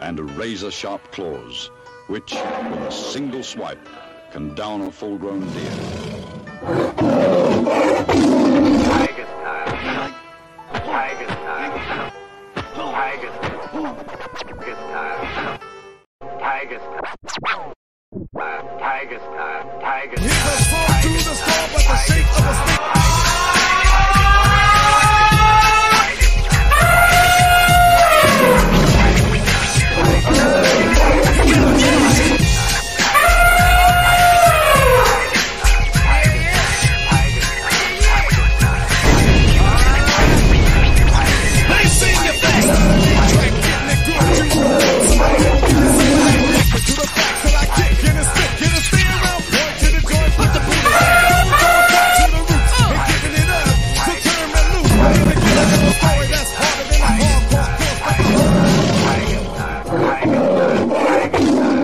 and a razor sharp claws, which, with a single swipe, can down a full grown deer. Tiger style. Tiger style. Tiger style. Tiger style. Tiger style. Tiger style. Tiger He's a style. sword through the storm, but the shape of a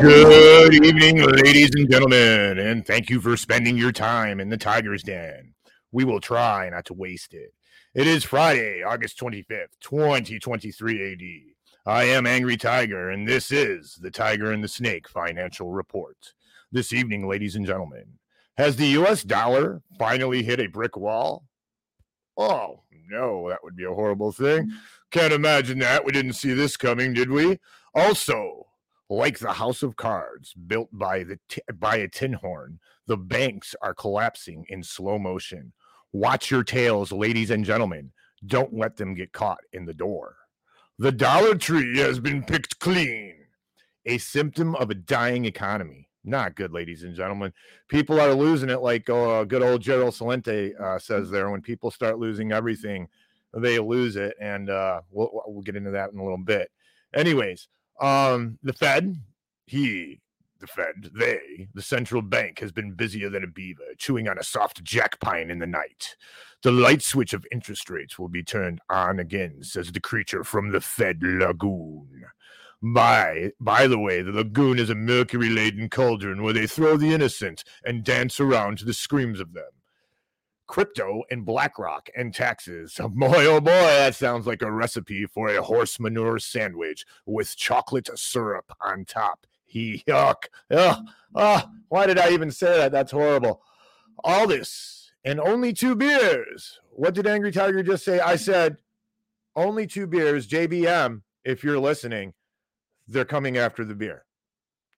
Good evening, ladies and gentlemen, and thank you for spending your time in the Tiger's Den. We will try not to waste it. It is Friday, August 25th, 2023 AD. I am Angry Tiger, and this is the Tiger and the Snake Financial Report. This evening, ladies and gentlemen, has the US dollar finally hit a brick wall? Oh, no, that would be a horrible thing. Can't imagine that. We didn't see this coming, did we? Also, like the house of cards built by the t- by a tin horn, the banks are collapsing in slow motion. Watch your tails, ladies and gentlemen. Don't let them get caught in the door. The Dollar Tree has been picked clean. A symptom of a dying economy. Not good, ladies and gentlemen. People are losing it, like uh, good old Gerald Celente uh, says there. When people start losing everything, they lose it, and uh, we'll we'll get into that in a little bit. Anyways, um, the Fed, he, the Fed, they, the central bank has been busier than a beaver, chewing on a soft jack pine in the night. The light switch of interest rates will be turned on again, says the creature from the Fed Lagoon. By by the way, the lagoon is a mercury laden cauldron where they throw the innocent and dance around to the screams of them. Crypto and BlackRock and taxes. Boy, oh boy, that sounds like a recipe for a horse manure sandwich with chocolate syrup on top. He yuck. Ugh. Ah, why did I even say that? That's horrible. All this and only two beers. What did Angry Tiger just say? I said only two beers. JBM, if you're listening, they're coming after the beer.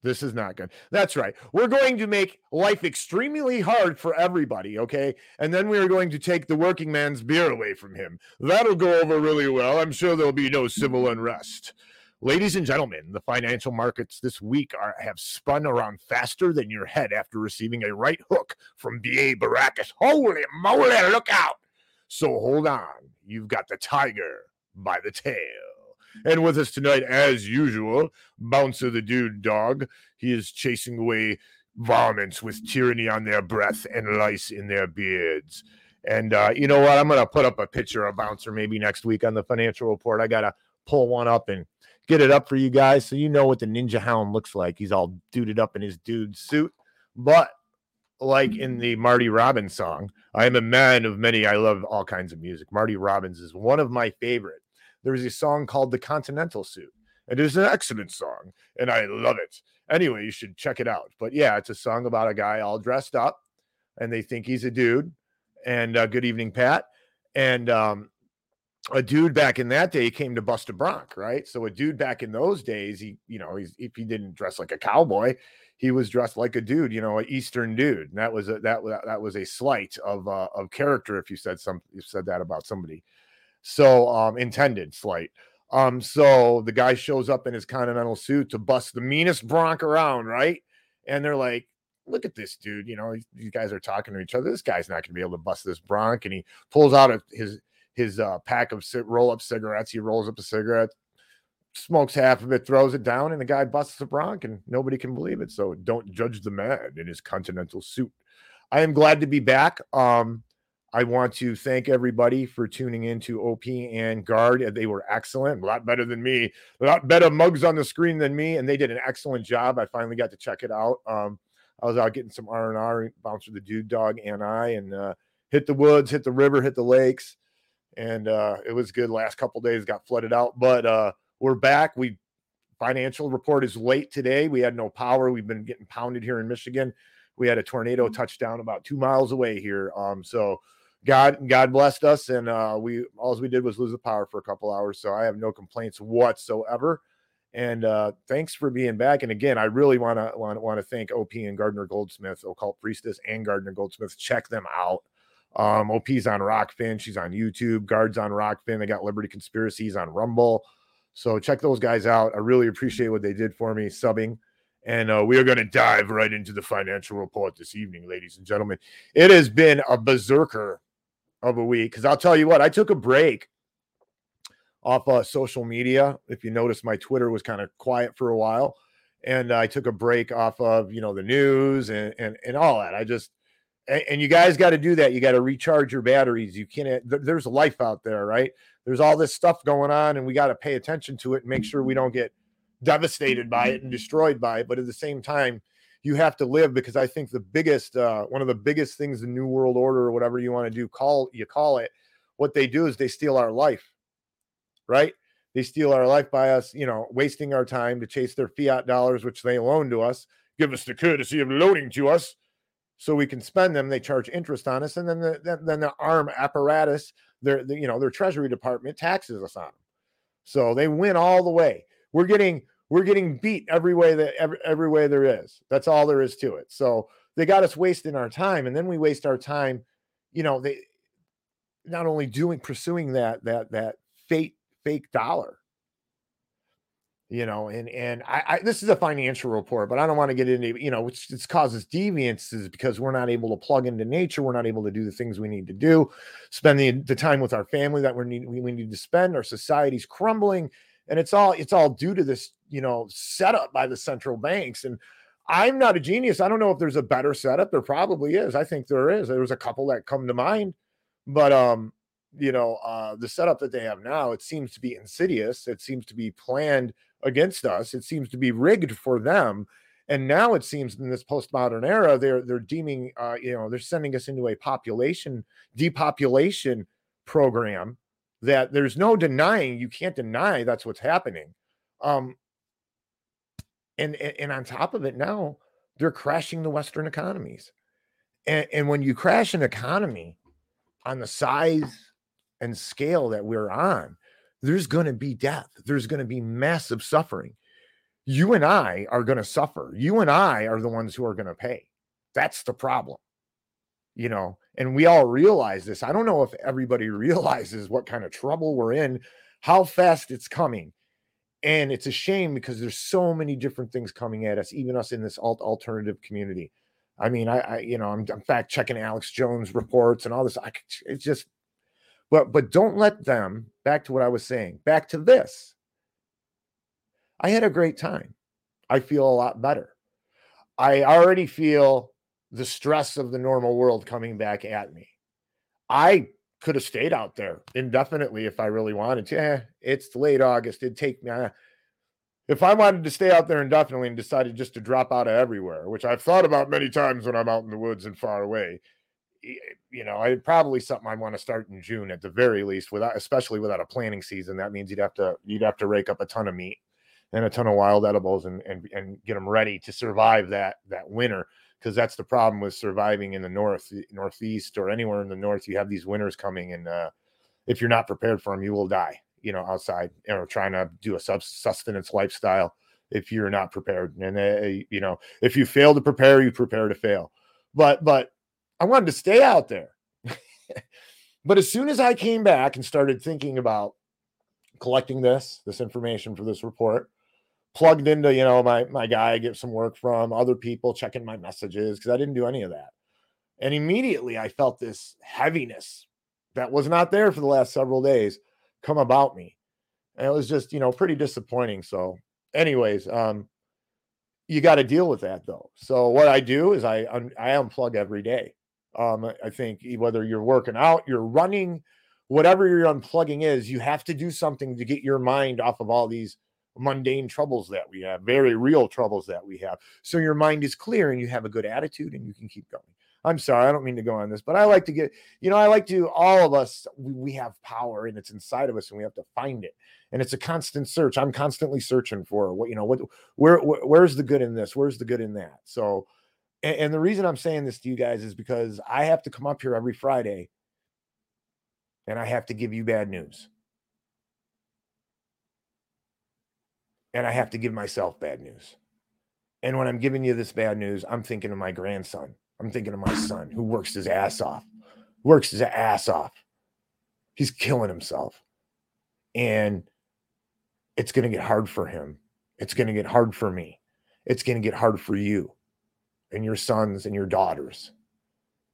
This is not good. That's right. We're going to make life extremely hard for everybody, okay? And then we are going to take the working man's beer away from him. That'll go over really well. I'm sure there'll be no civil unrest. Ladies and gentlemen, the financial markets this week are have spun around faster than your head after receiving a right hook from B.A. Baracus. Holy moly, look out! So hold on. You've got the tiger by the tail. And with us tonight, as usual, Bouncer the Dude Dog. He is chasing away varmints with tyranny on their breath and lice in their beards. And uh, you know what? I'm going to put up a picture of Bouncer maybe next week on the financial report. I got to pull one up and get it up for you guys so you know what the Ninja Hound looks like. He's all duded up in his dude suit. But like in the Marty Robbins song, I am a man of many. I love all kinds of music. Marty Robbins is one of my favorite there was a song called The Continental Suit. It is an excellent song, and I love it. Anyway, you should check it out. But yeah, it's a song about a guy all dressed up, and they think he's a dude. And uh, good evening, Pat. And um, a dude back in that day came to bust a bronc, right? So a dude back in those days, he, you know, he's, if he didn't dress like a cowboy, he was dressed like a dude, you know, an Eastern dude. And that was a, that that was a slight of uh, of character if you said some you said that about somebody. So um intended slight. Um, so the guy shows up in his continental suit to bust the meanest bronc around, right? And they're like, look at this dude, you know, these- guys are talking to each other. This guy's not gonna be able to bust this bronc. And he pulls out a, his his uh, pack of roll up cigarettes. He rolls up a cigarette, smokes half of it, throws it down, and the guy busts the bronc, and nobody can believe it. So don't judge the man in his continental suit. I am glad to be back. Um, I want to thank everybody for tuning in to OP and Guard. They were excellent, a lot better than me, a lot better mugs on the screen than me, and they did an excellent job. I finally got to check it out. Um, I was out getting some R and R, bouncer the dude dog and I, and uh, hit the woods, hit the river, hit the lakes, and uh, it was good. Last couple days got flooded out, but uh, we're back. We financial report is late today. We had no power. We've been getting pounded here in Michigan. We had a tornado touchdown about two miles away here. Um, so God, God blessed us, and uh, we all we did was lose the power for a couple hours. So I have no complaints whatsoever. And uh, thanks for being back. And again, I really want to want to thank OP and Gardner Goldsmith, Occult Priestess, and Gardner Goldsmith. Check them out. Um, OP's on Rokfin. She's on YouTube. Guards on Rokfin. They got Liberty Conspiracies on Rumble. So check those guys out. I really appreciate what they did for me subbing. And uh, we are going to dive right into the financial report this evening, ladies and gentlemen. It has been a berserker of a week because I'll tell you what, I took a break off uh, social media. If you notice, my Twitter was kind of quiet for a while, and I took a break off of you know the news and and, and all that. I just and, and you guys got to do that. You got to recharge your batteries. You can't. There's life out there, right? There's all this stuff going on, and we got to pay attention to it and make sure we don't get devastated by it and destroyed by it. But at the same time, you have to live because I think the biggest, uh, one of the biggest things the New World Order or whatever you want to do, call you call it, what they do is they steal our life, right? They steal our life by us, you know, wasting our time to chase their fiat dollars, which they loan to us, give us the courtesy of loaning to us, so we can spend them. They charge interest on us, and then the then, the arm apparatus, their the, you know their Treasury Department taxes us on them. So they win all the way. We're getting we're getting beat every way that every, every way there is. That's all there is to it. So they got us wasting our time, and then we waste our time. You know, they not only doing pursuing that that that fake fake dollar. You know, and and I, I this is a financial report, but I don't want to get into you know, which causes deviances because we're not able to plug into nature, we're not able to do the things we need to do, spend the, the time with our family that we need we need to spend. Our society's crumbling, and it's all it's all due to this you know setup by the central banks and i'm not a genius. I don't know if there's a better setup. There probably is. I think there is. There was a couple that come to mind but um you know uh the setup that they have now it seems to be insidious. It seems to be planned against us. It seems to be rigged for them. And now it seems in this postmodern era they're they're deeming uh you know they're sending us into a population depopulation program that there's no denying. You can't deny that's what's happening. Um and, and on top of it now they're crashing the western economies. And, and when you crash an economy on the size and scale that we're on there's going to be death. There's going to be massive suffering. You and i are going to suffer. You and i are the ones who are going to pay. That's the problem you know? And we all realize this. I don't know if everybody realizes what kind of trouble we're in how fast it's coming and it's a shame because there's so many different things coming at us even us in this alt- alternative community. I mean I, I, you know I'm, I'm fact checking alex jones reports and all this I, it's just but but don't let them back to what i was saying back to this. I had a great time. I feel a lot better. I already feel the stress of the normal world coming back at me. I could have stayed out there indefinitely if I really wanted to. Eh, it's late August. It'd take me. Uh, if I wanted to stay out there indefinitely and decided just to drop out of everywhere, which I've thought about many times when I'm out in the woods and far away, you know, I probably something I want to start in June at the very least, without especially without a planning season. That means you'd have to you'd have to rake up a ton of meat and a ton of wild edibles and and and get them ready to survive that that winter because that's the problem with surviving in the north, northeast, or anywhere in the north. You have these winters coming, and uh, if you're not prepared for them, you will die. You know, outside, you know, trying to do a sustenance lifestyle if you're not prepared, and uh, you know, if you fail to prepare, you prepare to fail. But but I wanted to stay out there. but as soon as I came back and started thinking about collecting this this information for this report plugged into you know my my guy I get some work from other people checking my messages because I didn't do any of that. And immediately I felt this heaviness that was not there for the last several days come about me. And it was just, you know, pretty disappointing. So, anyways, um, you got to deal with that though. So what I do is I I unplug every day. Um, I think whether you're working out, you're running, whatever your unplugging is, you have to do something to get your mind off of all these mundane troubles that we have, very real troubles that we have. So your mind is clear and you have a good attitude and you can keep going. I'm sorry, I don't mean to go on this, but I like to get, you know, I like to, all of us, we, we have power and it's inside of us and we have to find it. And it's a constant search. I'm constantly searching for what, you know, what, where, where where's the good in this? Where's the good in that? So, and, and the reason I'm saying this to you guys is because I have to come up here every Friday and I have to give you bad news. And I have to give myself bad news. And when I'm giving you this bad news, I'm thinking of my grandson. I'm thinking of my son who works his ass off, works his ass off. He's killing himself. And it's going to get hard for him. It's going to get hard for me. It's going to get hard for you and your sons and your daughters.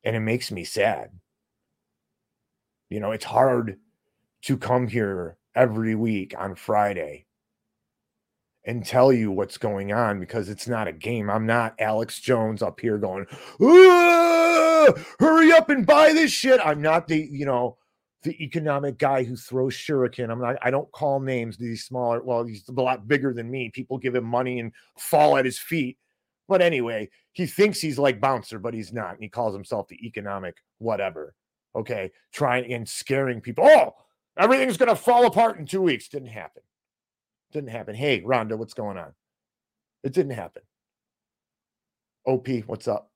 And it makes me sad. You know, it's hard to come here every week on Friday and tell you what's going on because it's not a game. I'm not Alex Jones up here going, hurry up and buy this shit. I'm not the, you know, the economic guy who throws shuriken. I'm not, I don't call names these smaller. Well, he's a lot bigger than me. People give him money and fall at his feet. But anyway, he thinks he's like bouncer, but he's not. And he calls himself the economic whatever. Okay. Trying and scaring people. Oh, everything's going to fall apart in two weeks. Didn't happen. Didn't happen. Hey, Rhonda, what's going on? It didn't happen. OP, what's up?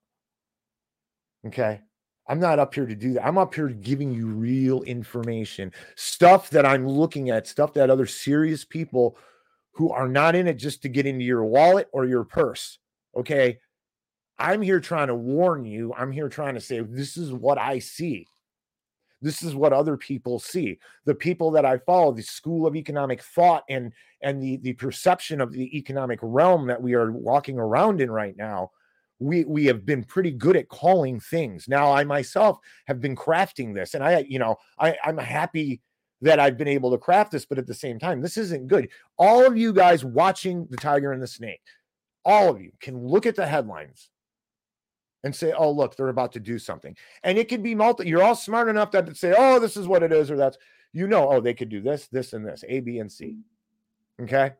Okay. I'm not up here to do that. I'm up here giving you real information, stuff that I'm looking at, stuff that other serious people who are not in it just to get into your wallet or your purse. Okay. I'm here trying to warn you. I'm here trying to say, this is what I see. This is what other people see. The people that I follow, the school of economic thought and and the the perception of the economic realm that we are walking around in right now, we we have been pretty good at calling things. Now I myself have been crafting this, and I you know I I'm happy that I've been able to craft this, but at the same time, this isn't good. All of you guys watching the Tiger and the Snake, all of you can look at the headlines and say, oh, look, they're about to do something. And it could be multi, you're all smart enough that to say, oh, this is what it is, or that's, you know, oh, they could do this, this, and this, A, B, and C. Okay.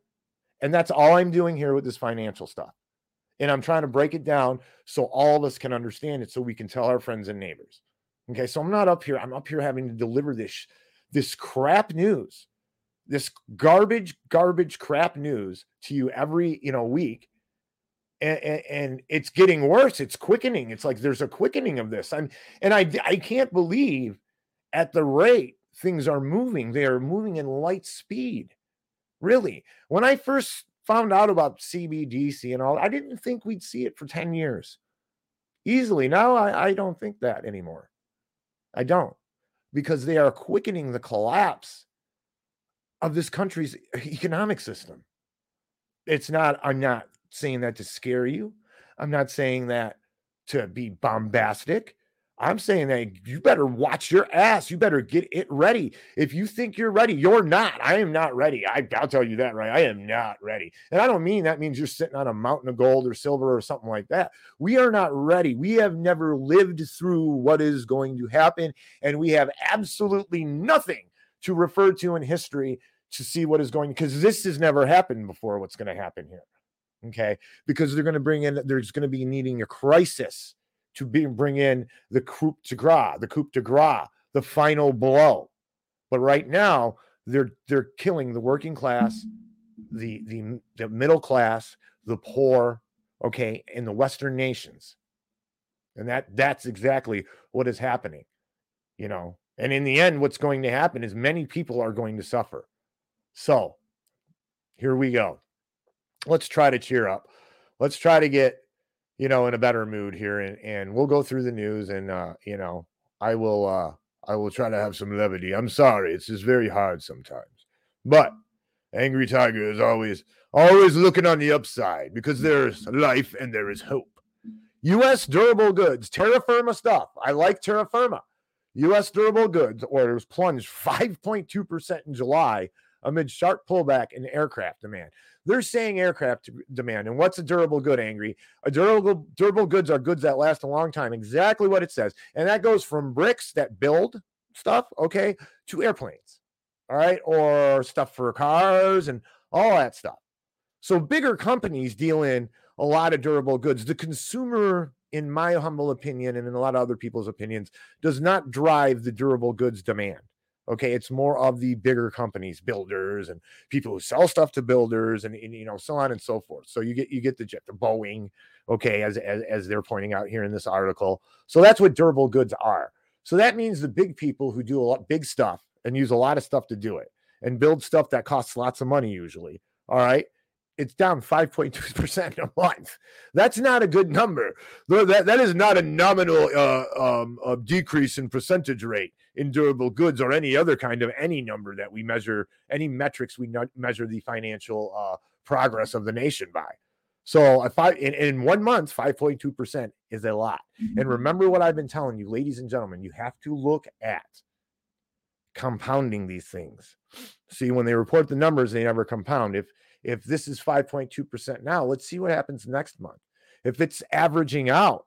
And that's all I'm doing here with this financial stuff. And I'm trying to break it down so all of us can understand it so we can tell our friends and neighbors. Okay. So I'm not up here, I'm up here having to deliver this, this crap news, this garbage, garbage crap news to you every, you know, week and, and, and, it's getting worse. It's quickening. It's like there's a quickening of this. I'm, and I, I can't believe at the rate things are moving. They are moving in light speed. Really, when I first found out about CBDC and all, I didn't think we'd see it for 10 years easily. Now I, I don't think that anymore. I don't because they are quickening the collapse of this country's economic system. It's not, I'm not saying that to scare you. I'm not saying that to be bombastic. I'm saying that you better watch your ass. You better get it ready. If you think you're ready, you're not. I am not ready. I, will tell you that, right? I am not ready. And I don't mean that means you're sitting on a mountain of gold or silver or something like that. We are not ready. We have never lived through what is going to happen. And we have absolutely nothing to refer to in history to see what is going because this has never happened before. What's going to happen here? Okay? Because they're going to bring in there's going to be needing a crisis to be, bring in the coup de grace the coup de grace the final blow. But right now they're they're killing the working class the the, the middle class the poor okay in the western nations. And that that's exactly what is happening you know? And in the end what's going to happen is many people are going to suffer. So here we go let's try to cheer up. Let's try to get, you know, in a better mood here and, and we'll go through the news and uh, you know, I will uh I will try to have some levity. I'm sorry, it's just very hard sometimes. But Angry Tiger is always always looking on the upside because there's life and there is hope. US durable goods, terra firma stuff. I like terra firma. US durable goods orders plunged 5.2% in July amid sharp pullback in aircraft demand. They're saying aircraft demand. And what's a durable good, Angry? A durable durable goods are goods that last a long time. Exactly what it says. And that goes from bricks that build stuff, okay, to airplanes. All right, or stuff for cars and all that stuff. So bigger companies deal in a lot of durable goods. The consumer in my humble opinion and in a lot of other people's opinions, does not drive the durable goods demand. Okay, it's more of the bigger companies, builders, and people who sell stuff to builders, and, and you know so on and so forth. So you get you get the jet, the Boeing, okay, as, as as they're pointing out here in this article. So that's what durable goods are. So that means the big people who do a lot big stuff and use a lot of stuff to do it and build stuff that costs lots of money usually. All right, it's down 5.2% a month. That's not a good number. That, that is not a nominal uh, um, uh, decrease in percentage rate in durable goods or any other kind of any number that we measure, any metrics we measure the financial uh, progress of the nation by. So if I in, in one month, 5.2% is a lot. And remember what I've been telling you, ladies and gentlemen, you have to look at compounding these things. See, when they report the numbers, they never compound. If if this is 5.2% now, let's see what happens next month. If it's averaging out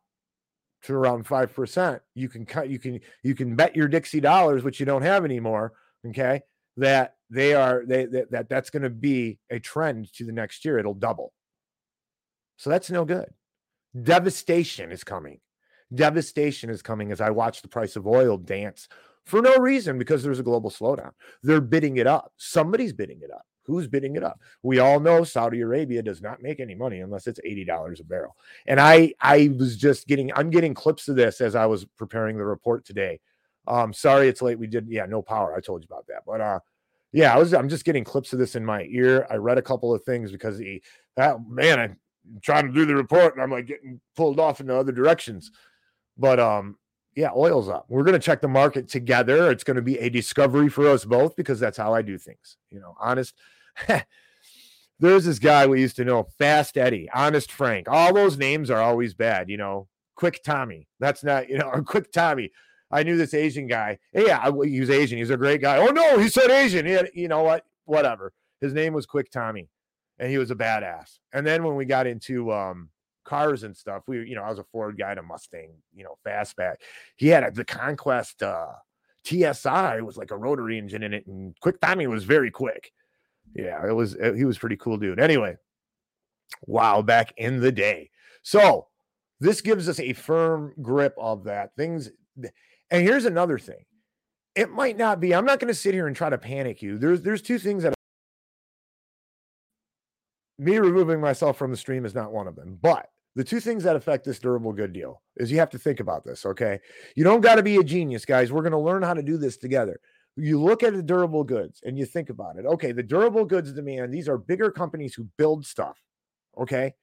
to around 5%, you can cut you can you can bet your Dixie dollars which you don't have anymore, okay? That they are they that, that that's going to be a trend to the next year. It'll double. So that's no good. Devastation is coming. Devastation is coming as I watch the price of oil dance for no reason because there's a global slowdown. They're bidding it up. Somebody's bidding it up. Who's bidding it up? We all know Saudi Arabia does not make any money unless it's $80 a barrel. And I I was just getting I'm getting clips of this as I was preparing the report today. Um sorry it's late. We did yeah, no power. I told you about that. But uh yeah, I was I'm just getting clips of this in my ear. I read a couple of things because he that man, I'm trying to do the report and I'm like getting pulled off in other directions. But um yeah, oil's up. We're going to check the market together. It's going to be a discovery for us both because that's how I do things. You know, honest. There's this guy we used to know, Fast Eddie, Honest Frank. All those names are always bad. You know, Quick Tommy. That's not, you know, or Quick Tommy. I knew this Asian guy. Yeah, he was Asian. He's a great guy. Oh, no, he said Asian. He had, you know what? Whatever. His name was Quick Tommy and he was a badass. And then when we got into, um, cars and stuff. We, you know, I was a Ford guy to Mustang, you know, fastback. He had a, the Conquest uh, TSI was like a rotary engine in it, and Quick Tommy was very quick. Yeah, it was. Eh, he was pretty cool dude. Anyway, wow, back in the day. So this gives us a firm grip of that things. And here's another thing. It might not be. I'm not going to sit here and try to panic you. There's there's two things that me removing myself from the stream is not one of them. But the two things that affect this durable good deal is you have to think about this. Okay. You don't got to be a genius, guys. We're going to learn how to do this together. You look at the durable goods and you think about it. Okay. The durable goods demand, these are bigger companies who build stuff. Okay.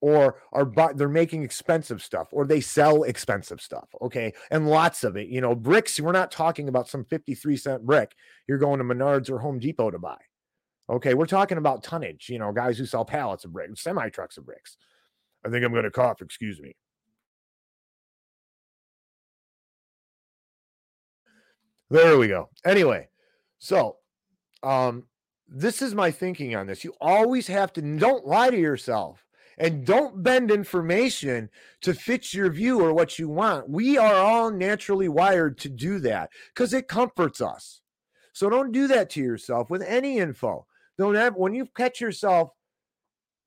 Or are bu- they're making expensive stuff or they sell expensive stuff. Okay. And lots of it. You know, bricks, we're not talking about some 53 cent brick you're going to Menards or Home Depot to buy. Okay, we're talking about tonnage, you know, guys who sell pallets of bricks, semi trucks of bricks. I think I'm going to cough, excuse me. There we go. Anyway, so um this is my thinking on this. You always have to don't lie to yourself and don't bend information to fit your view or what you want. We are all naturally wired to do that because it comforts us. So don't do that to yourself with any info. Don't have when you catch yourself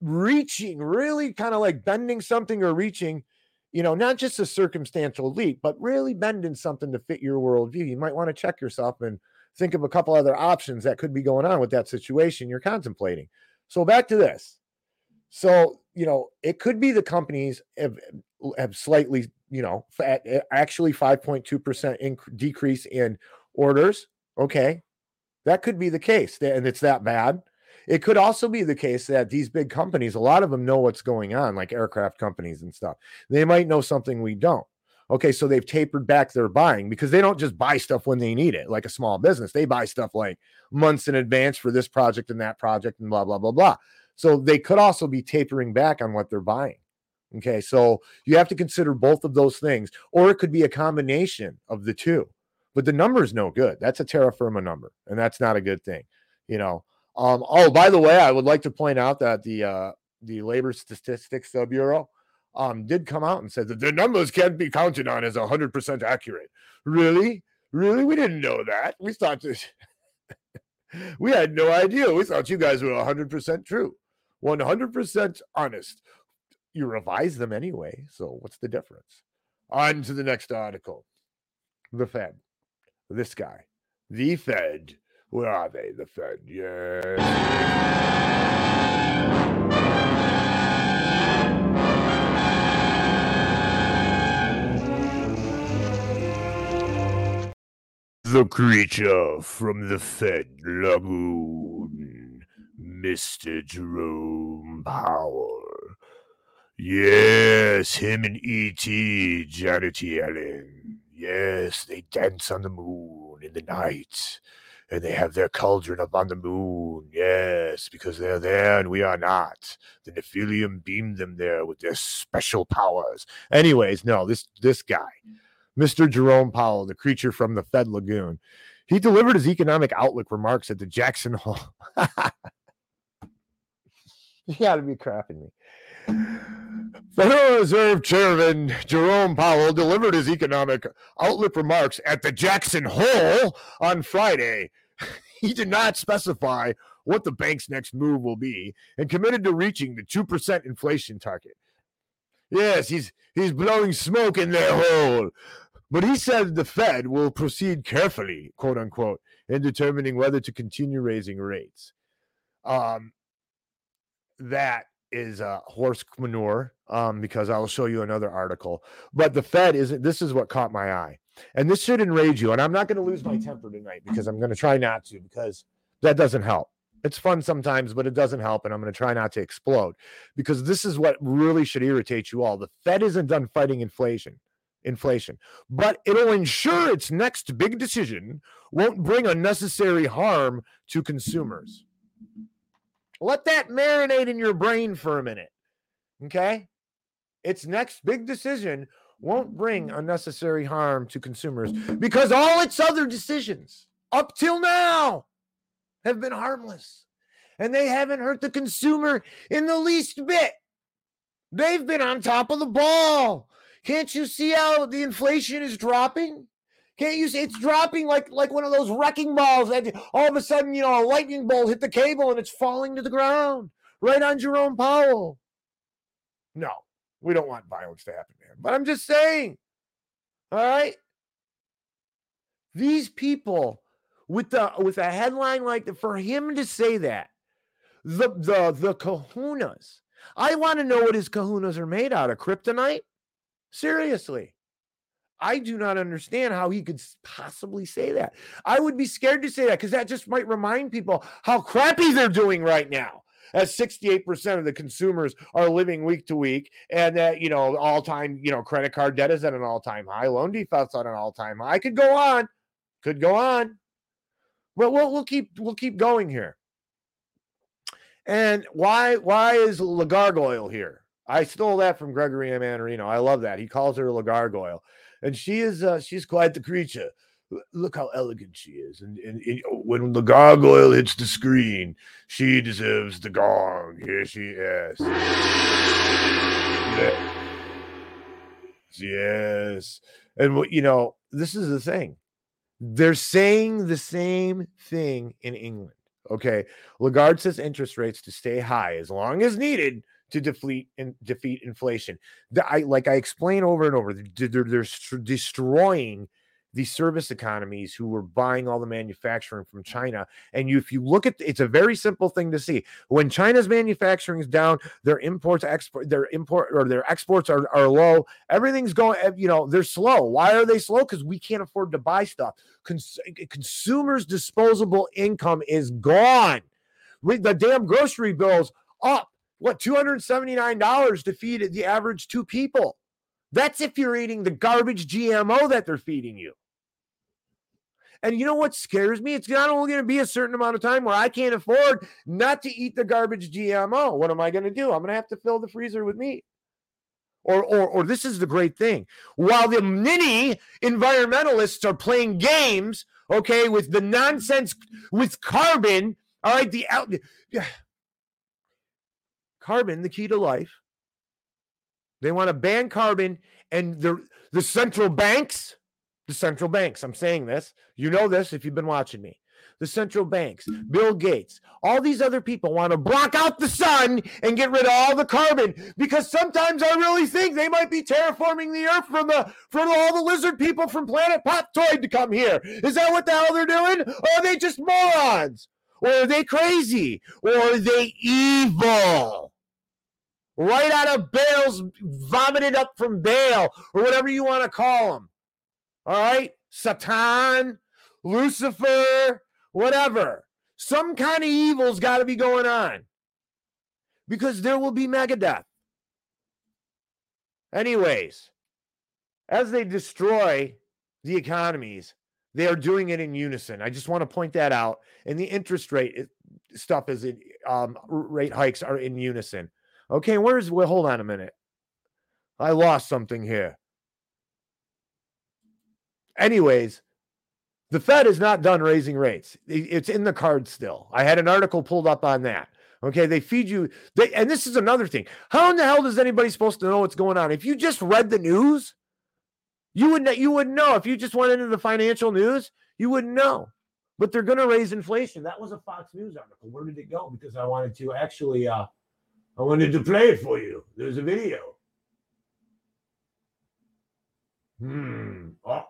reaching, really kind of like bending something or reaching, you know, not just a circumstantial leap, but really bending something to fit your worldview. You might want to check yourself and think of a couple other options that could be going on with that situation you're contemplating. So back to this. So, you know, it could be the companies have, have slightly, you know, eh, actually 5.2% inc- decrease in orders. Okay. That could be the case, and it's that bad. It could also be the case that these big companies, a lot of them know what's going on, like aircraft companies and stuff. They might know something we don't. Okay, so they've tapered back their buying because they don't just buy stuff when they need it, like a small business. They buy stuff like months in advance for this project and that project and blah, blah, blah, blah. So they could also be tapering back on what they're buying. Okay, so you have to consider both of those things, or it could be a combination of the two but the number is no good. That's a terra firma number, and that's not a good thing, you know. Um, oh, by the way, I would like to point out that the uh, the Labor Statistics Bureau um, did come out and said that the numbers can't be counted on as 100% accurate. Really? Really? We didn't know that. We thought this. we had no idea. We thought you guys were 100% true, 100% honest. you revise them anyway. So what's the difference? On to the next article. The Fed. This guy. The Fed. Where are they? The Fed. Yes. The creature from the Fed Lagoon, Mr. Jerome Powell. Yes, him and E.T. Janet Yellen. Yes, they dance on the moon in the night. And they have their cauldron up on the moon. Yes, because they're there and we are not. The Nephilim beamed them there with their special powers. Anyways, no, this this guy, Mr. Jerome Powell, the creature from the Fed Lagoon, he delivered his economic outlook remarks at the Jackson Hole. you got to be crapping me. Federal Reserve Chairman Jerome Powell delivered his economic outlook remarks at the Jackson Hole on Friday. He did not specify what the bank's next move will be and committed to reaching the 2% inflation target. Yes, he's he's blowing smoke in their hole. But he said the Fed will proceed carefully, quote unquote, in determining whether to continue raising rates. Um, that is uh, horse manure um, because I'll show you another article. But the Fed isn't, this is what caught my eye. And this should enrage you. And I'm not going to lose my temper tonight because I'm going to try not to because that doesn't help. It's fun sometimes, but it doesn't help. And I'm going to try not to explode because this is what really should irritate you all. The Fed isn't done fighting inflation inflation, but it'll ensure its next big decision won't bring unnecessary harm to consumers. Let that marinate in your brain for a minute. Okay? Its next big decision won't bring mm-hmm. unnecessary harm to consumers mm-hmm. because all its other decisions up till now have been harmless and they haven't hurt the consumer in the least bit. They've been on top of the ball. Can't you see how the inflation is dropping? Can't you see it's dropping like like one of those wrecking balls that all of a sudden, you know, a lightning bolt hit the cable and it's falling to the ground right on Jerome Powell. No, we don't want violence to happen him. But I'm just saying. All right. These people with the with a headline like that, for him to say that, the the the kahunas. I want to know what his kahunas are made out of. Kryptonite? Seriously. I do not understand how he could possibly say that. I would be scared to say that because that just might remind people how crappy they're doing right now. As 68% of the consumers are living week to week, and that you know, all-time, you know, credit card debt is at an all-time high, loan defaults on an all-time high. I could go on, could go on. But we'll we'll keep we'll keep going here. And why why is La Gargoyle here? I stole that from Gregory M. I love that. He calls her La Gargoyle. And she is uh, she's quite the creature. Look how elegant she is. And, and, and when the gargoyle hits the screen, she deserves the gong. Here she is. Yes. Yes. And what you know, this is the thing. They're saying the same thing in England. Okay. Lagarde says interest rates to stay high as long as needed to defeat and defeat inflation. The, I like I explain over and over. They're, they're, they're st- destroying the service economies who were buying all the manufacturing from China. And you, if you look at, it's a very simple thing to see. When China's manufacturing is down, their imports export, their import or their exports are, are low. Everything's going, eh, you know, they're slow. Why are they slow? Because we can't afford to buy stuff. Cons- consumers' disposable income is gone. We, the damn grocery bills up. What $279 to feed the average two people? That's if you're eating the garbage GMO that they're feeding you. And you know what scares me? It's not only going to be a certain amount of time where I can't afford not to eat the garbage GMO. What am I going to do? I'm going to have to fill the freezer with meat. Or, or, or this is the great thing. While the mini environmentalists are playing games, okay, with the nonsense with carbon, all right, the out carbon, the key to life. They want to ban carbon, and the the central banks, the central banks. I'm saying this. You know this if you've been watching me. the central banks, Bill Gates, all these other people want to block out the sun and get rid of all the carbon because sometimes I really think they might be terraforming the earth from the from all the lizard people from Planet Poptoid to come here. Is that what the hell they're doing? Or are they just morons? Or are they crazy? Or are they evil? Right out of bales, vomited up from Bale, or whatever you want to call them. All right? Satan, Lucifer, whatever. Some kind of evil's got to be going on because there will be Megadeth. Anyways, as they destroy the economies, they are doing it in unison. I just want to point that out. And the interest rate stuff is in um, rate hikes are in unison. Okay, where's well, hold on a minute. I lost something here. Anyways, the Fed is not done raising rates. It's in the cards still. I had an article pulled up on that. Okay, they feed you. They, and this is another thing. How in the hell is anybody supposed to know what's going on? If you just read the news, you would you would know. If you just went into the financial news, you wouldn't know. But they're going to raise inflation. That was a Fox News article. Where did it go? Because I wanted to actually, uh, I wanted to play it for you. There's a video. Hmm. Oh,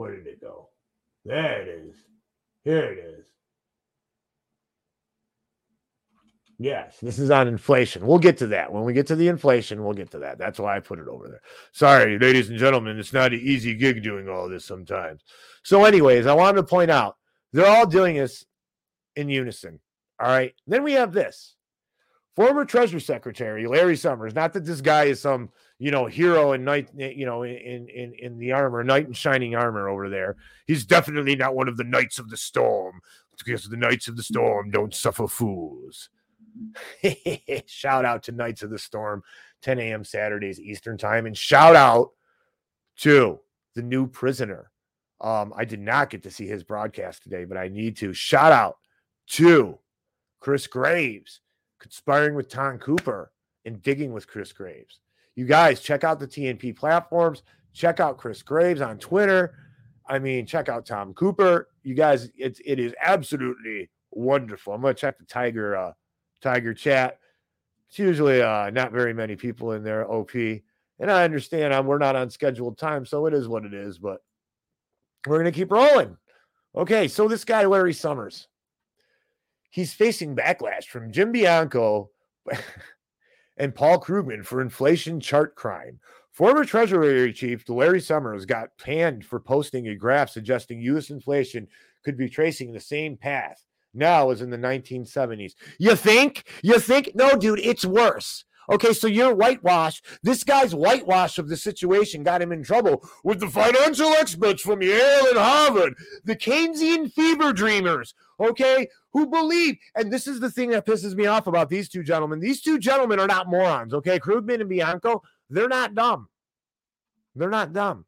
where did it go? There it is. Here it is. Yes, this is on inflation. We'll get to that. When we get to the inflation, we'll get to that. That's why I put it over there. Sorry, ladies and gentlemen, it's not an easy gig doing all this sometimes. So, anyways, I wanted to point out they're all doing this in unison. All right. Then we have this former Treasury Secretary Larry Summers. Not that this guy is some you know hero in night, you know, in in in the armor, knight in shining armor over there. He's definitely not one of the knights of the storm because the knights of the storm don't suffer fools. shout out to Knights of the Storm, 10 a.m. Saturdays Eastern Time, and shout out to the new prisoner. Um, I did not get to see his broadcast today, but I need to. Shout out to Chris Graves, conspiring with Tom Cooper and digging with Chris Graves. You guys check out the TNP platforms. Check out Chris Graves on Twitter. I mean, check out Tom Cooper. You guys, it's it is absolutely wonderful. I'm gonna check the Tiger uh Tiger chat. It's usually uh not very many people in there, OP. And I understand I'm, we're not on scheduled time, so it is what it is, but we're gonna keep rolling. Okay, so this guy, Larry Summers, he's facing backlash from Jim Bianco and Paul Krugman for inflation chart crime. Former Treasury Chief Larry Summers got panned for posting a graph suggesting U.S. inflation could be tracing the same path now as in the 1970s. You think? You think? No, dude, it's worse. Okay, so you're whitewash. This guy's whitewash of the situation got him in trouble with the financial experts from Yale and Harvard, the Keynesian fever dreamers, okay, who believe, and this is the thing that pisses me off about these two gentlemen. These two gentlemen are not morons, okay? Krugman and Bianco, they're not dumb. They're not dumb.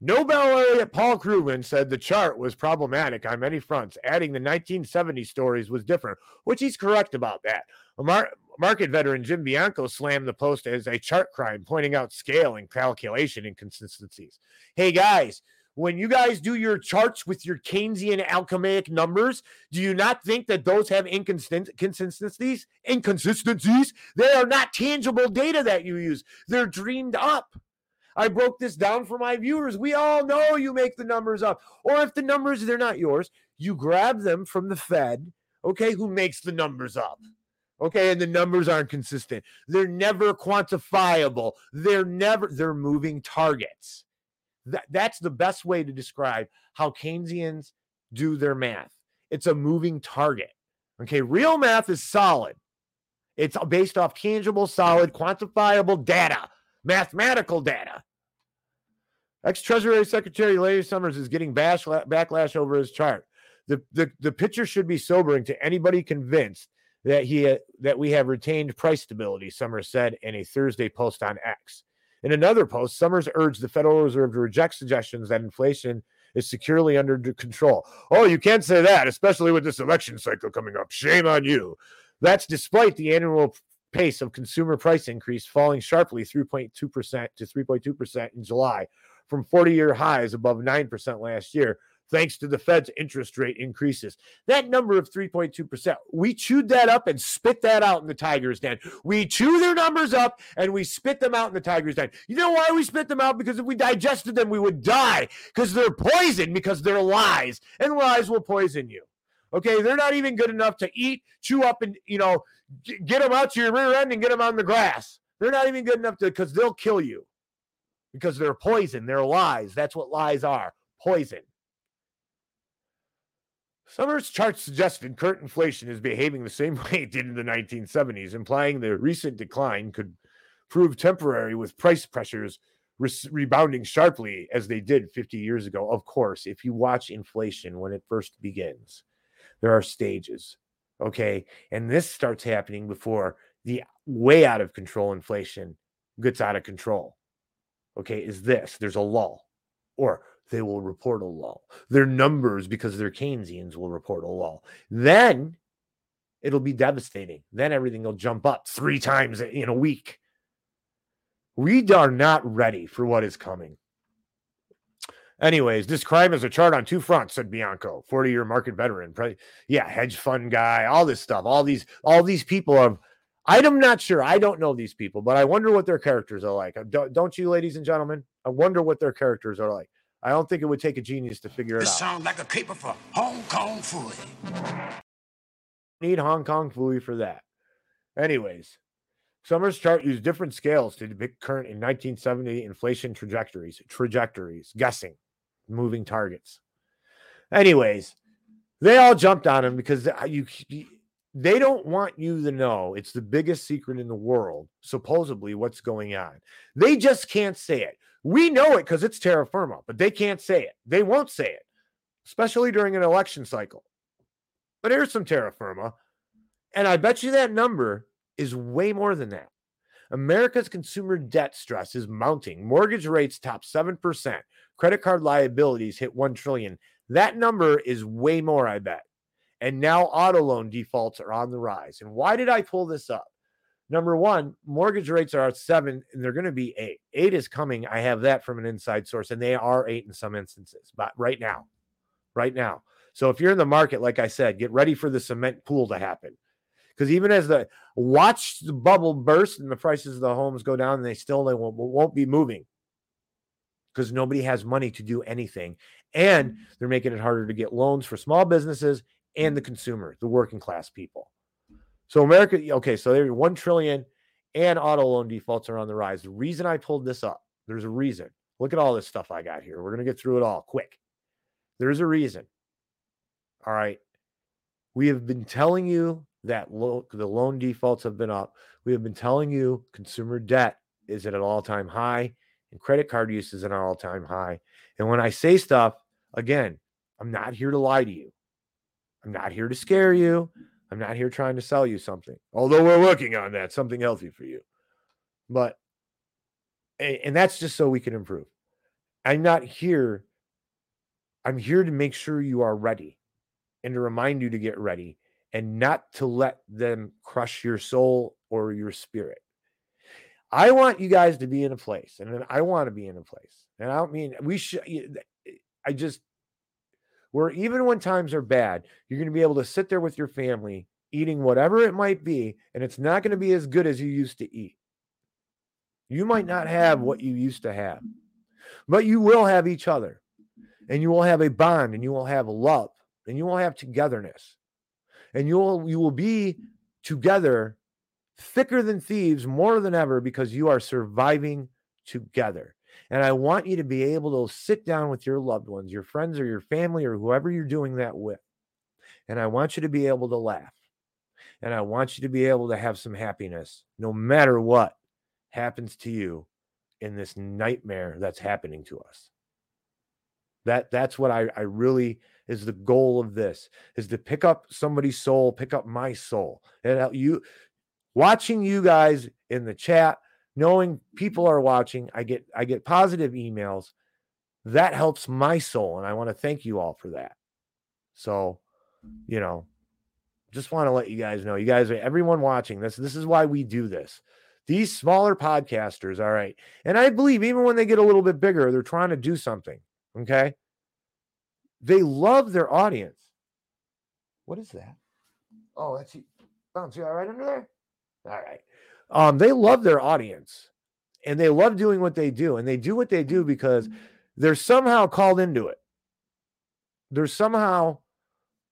Nobel laureate Paul Krugman said the chart was problematic on many fronts, adding the 1970 stories was different, which he's correct about that. Mar- market veteran Jim Bianco slammed the post as a chart crime, pointing out scale and calculation inconsistencies. Hey guys, when you guys do your charts with your Keynesian alchemic numbers, do you not think that those have inconsistencies? Inconsistencies? They are not tangible data that you use. They're dreamed up. I broke this down for my viewers. We all know you make the numbers up. Or if the numbers they're not yours, you grab them from the Fed, okay, who makes the numbers up. Okay, and the numbers aren't consistent. They're never quantifiable. They're never they're moving targets. That, that's the best way to describe how Keynesians do their math. It's a moving target. Okay, real math is solid. It's based off tangible, solid, quantifiable data, mathematical data. Ex Treasury Secretary Larry Summers is getting bash, backlash over his chart. The, the, the picture should be sobering to anybody convinced that he uh, that we have retained price stability, Summers said in a Thursday post on X. In another post, Summers urged the Federal Reserve to reject suggestions that inflation is securely under control. Oh, you can't say that, especially with this election cycle coming up. Shame on you. That's despite the annual pace of consumer price increase falling sharply 3.2% to 3.2% in July from 40 year highs above 9% last year. Thanks to the Fed's interest rate increases. That number of 3.2%, we chewed that up and spit that out in the Tigers' den. We chew their numbers up and we spit them out in the Tigers' den. You know why we spit them out? Because if we digested them, we would die because they're poison, because they're lies, and lies will poison you. Okay, they're not even good enough to eat, chew up, and you know, get them out to your rear end and get them on the grass. They're not even good enough to because they'll kill you because they're poison. They're lies. That's what lies are poison. Summer's charts suggested current inflation is behaving the same way it did in the 1970s, implying the recent decline could prove temporary with price pressures res- rebounding sharply as they did 50 years ago. Of course, if you watch inflation when it first begins, there are stages. Okay. And this starts happening before the way out of control inflation gets out of control. Okay. Is this there's a lull or they will report a lull. Their numbers, because they're Keynesians, will report a lull. Then it'll be devastating. Then everything will jump up three times in a week. We are not ready for what is coming. Anyways, this crime is a chart on two fronts, said Bianco, 40 year market veteran. Yeah, hedge fund guy, all this stuff, all these, all these people are. I'm not sure. I don't know these people, but I wonder what their characters are like. Don't you, ladies and gentlemen? I wonder what their characters are like. I don't think it would take a genius to figure it out. This sounds like a caper for Hong Kong Phooey. Need Hong Kong Phooey for that. Anyways, Summers chart used different scales to depict current in 1970 inflation trajectories, trajectories, guessing, moving targets. Anyways, they all jumped on him because you they don't want you to know it's the biggest secret in the world, supposedly what's going on. They just can't say it. We know it because it's terra firma, but they can't say it. They won't say it, especially during an election cycle. But here's some terra firma. And I bet you that number is way more than that. America's consumer debt stress is mounting. Mortgage rates top 7%. Credit card liabilities hit 1 trillion. That number is way more, I bet. And now auto loan defaults are on the rise. And why did I pull this up? Number one, mortgage rates are at seven and they're going to be eight. Eight is coming. I have that from an inside source, and they are eight in some instances, but right now, right now. So if you're in the market, like I said, get ready for the cement pool to happen. Because even as the watch the bubble burst and the prices of the homes go down, they still they won't, won't be moving because nobody has money to do anything. And mm-hmm. they're making it harder to get loans for small businesses and the mm-hmm. consumer, the working class people. So America, okay, so there's one trillion and auto loan defaults are on the rise. The reason I pulled this up, there's a reason. Look at all this stuff I got here. We're gonna get through it all quick. There's a reason. All right. We have been telling you that lo- the loan defaults have been up. We have been telling you consumer debt is at an all-time high and credit card use is at an all-time high. And when I say stuff, again, I'm not here to lie to you. I'm not here to scare you. I'm not here trying to sell you something. Although we're working on that, something healthy for you. But and that's just so we can improve. I'm not here I'm here to make sure you are ready and to remind you to get ready and not to let them crush your soul or your spirit. I want you guys to be in a place, and I want to be in a place. And I don't mean we should, I just, where even when times are bad, you're going to be able to sit there with your family eating whatever it might be, and it's not going to be as good as you used to eat. You might not have what you used to have, but you will have each other, and you will have a bond, and you will have love, and you will have togetherness, and you will you will be together thicker than thieves more than ever because you are surviving together. And I want you to be able to sit down with your loved ones, your friends or your family or whoever you're doing that with. And I want you to be able to laugh. And I want you to be able to have some happiness no matter what happens to you in this nightmare that's happening to us. That that's what I, I really is the goal of this is to pick up somebody's soul, pick up my soul. And you watching you guys in the chat, knowing people are watching, I get I get positive emails. That helps my soul, and I want to thank you all for that. So, you know, just want to let you guys know, you guys, everyone watching this, this is why we do this. These smaller podcasters, all right, and I believe even when they get a little bit bigger, they're trying to do something. Okay, they love their audience. What is that? Oh, that's you. Bounce you all right under there? All right. Um, they love their audience and they love doing what they do. And they do what they do because they're somehow called into it. There's somehow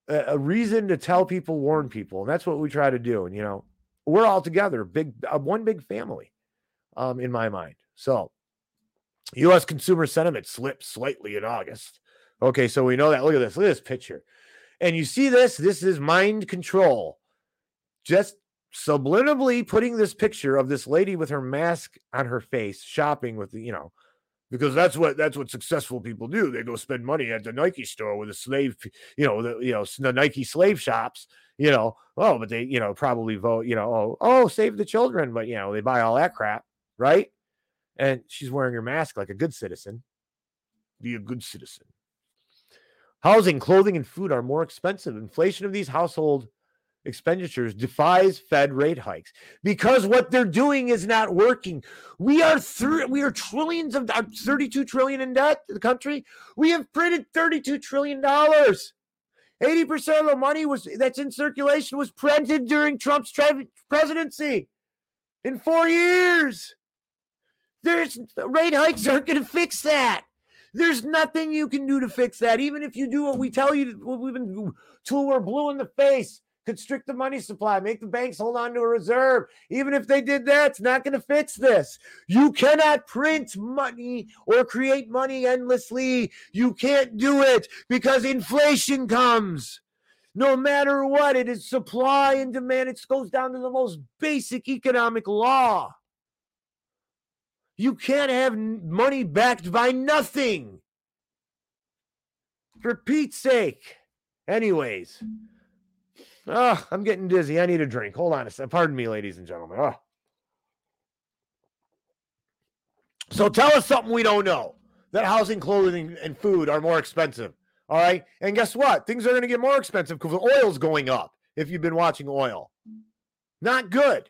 a, a reason to tell people, warn people. And that's what we try to do. And, you know, we're all together, big, uh, one big family um, in my mind. So, U.S. consumer sentiment slipped slightly in August. Okay, so we know that. Look at this. Look at this picture. And you see this? This is mind control. Just subliminally putting this picture of this lady with her mask on her face shopping with the, you know, because that's what that's what successful people do. They go spend money at the Nike store with a slave, you know, the you know the Nike slave shops, you know. Oh, but they you know probably vote, you know, oh oh save the children, but you know they buy all that crap, right? And she's wearing her mask like a good citizen. Be a good citizen. Housing, clothing, and food are more expensive. Inflation of these household expenditures defies Fed rate hikes because what they're doing is not working. We are we are trillions of uh, 32 trillion in debt the country. We have printed 32 trillion dollars. 80% of the money was that's in circulation was printed during Trump's presidency in 4 years. There's rate hikes aren't going to fix that. There's nothing you can do to fix that. Even if you do what we tell you, what we've been till we're blue in the face, constrict the money supply, make the banks hold on to a reserve. Even if they did that, it's not going to fix this. You cannot print money or create money endlessly. You can't do it because inflation comes. No matter what, it is supply and demand. It goes down to the most basic economic law. You can't have money backed by nothing. For Pete's sake. Anyways. Oh, I'm getting dizzy. I need a drink. Hold on a second. Pardon me, ladies and gentlemen. Oh. So tell us something we don't know. That housing, clothing, and food are more expensive. All right. And guess what? Things are going to get more expensive because oil's going up. If you've been watching oil, not good.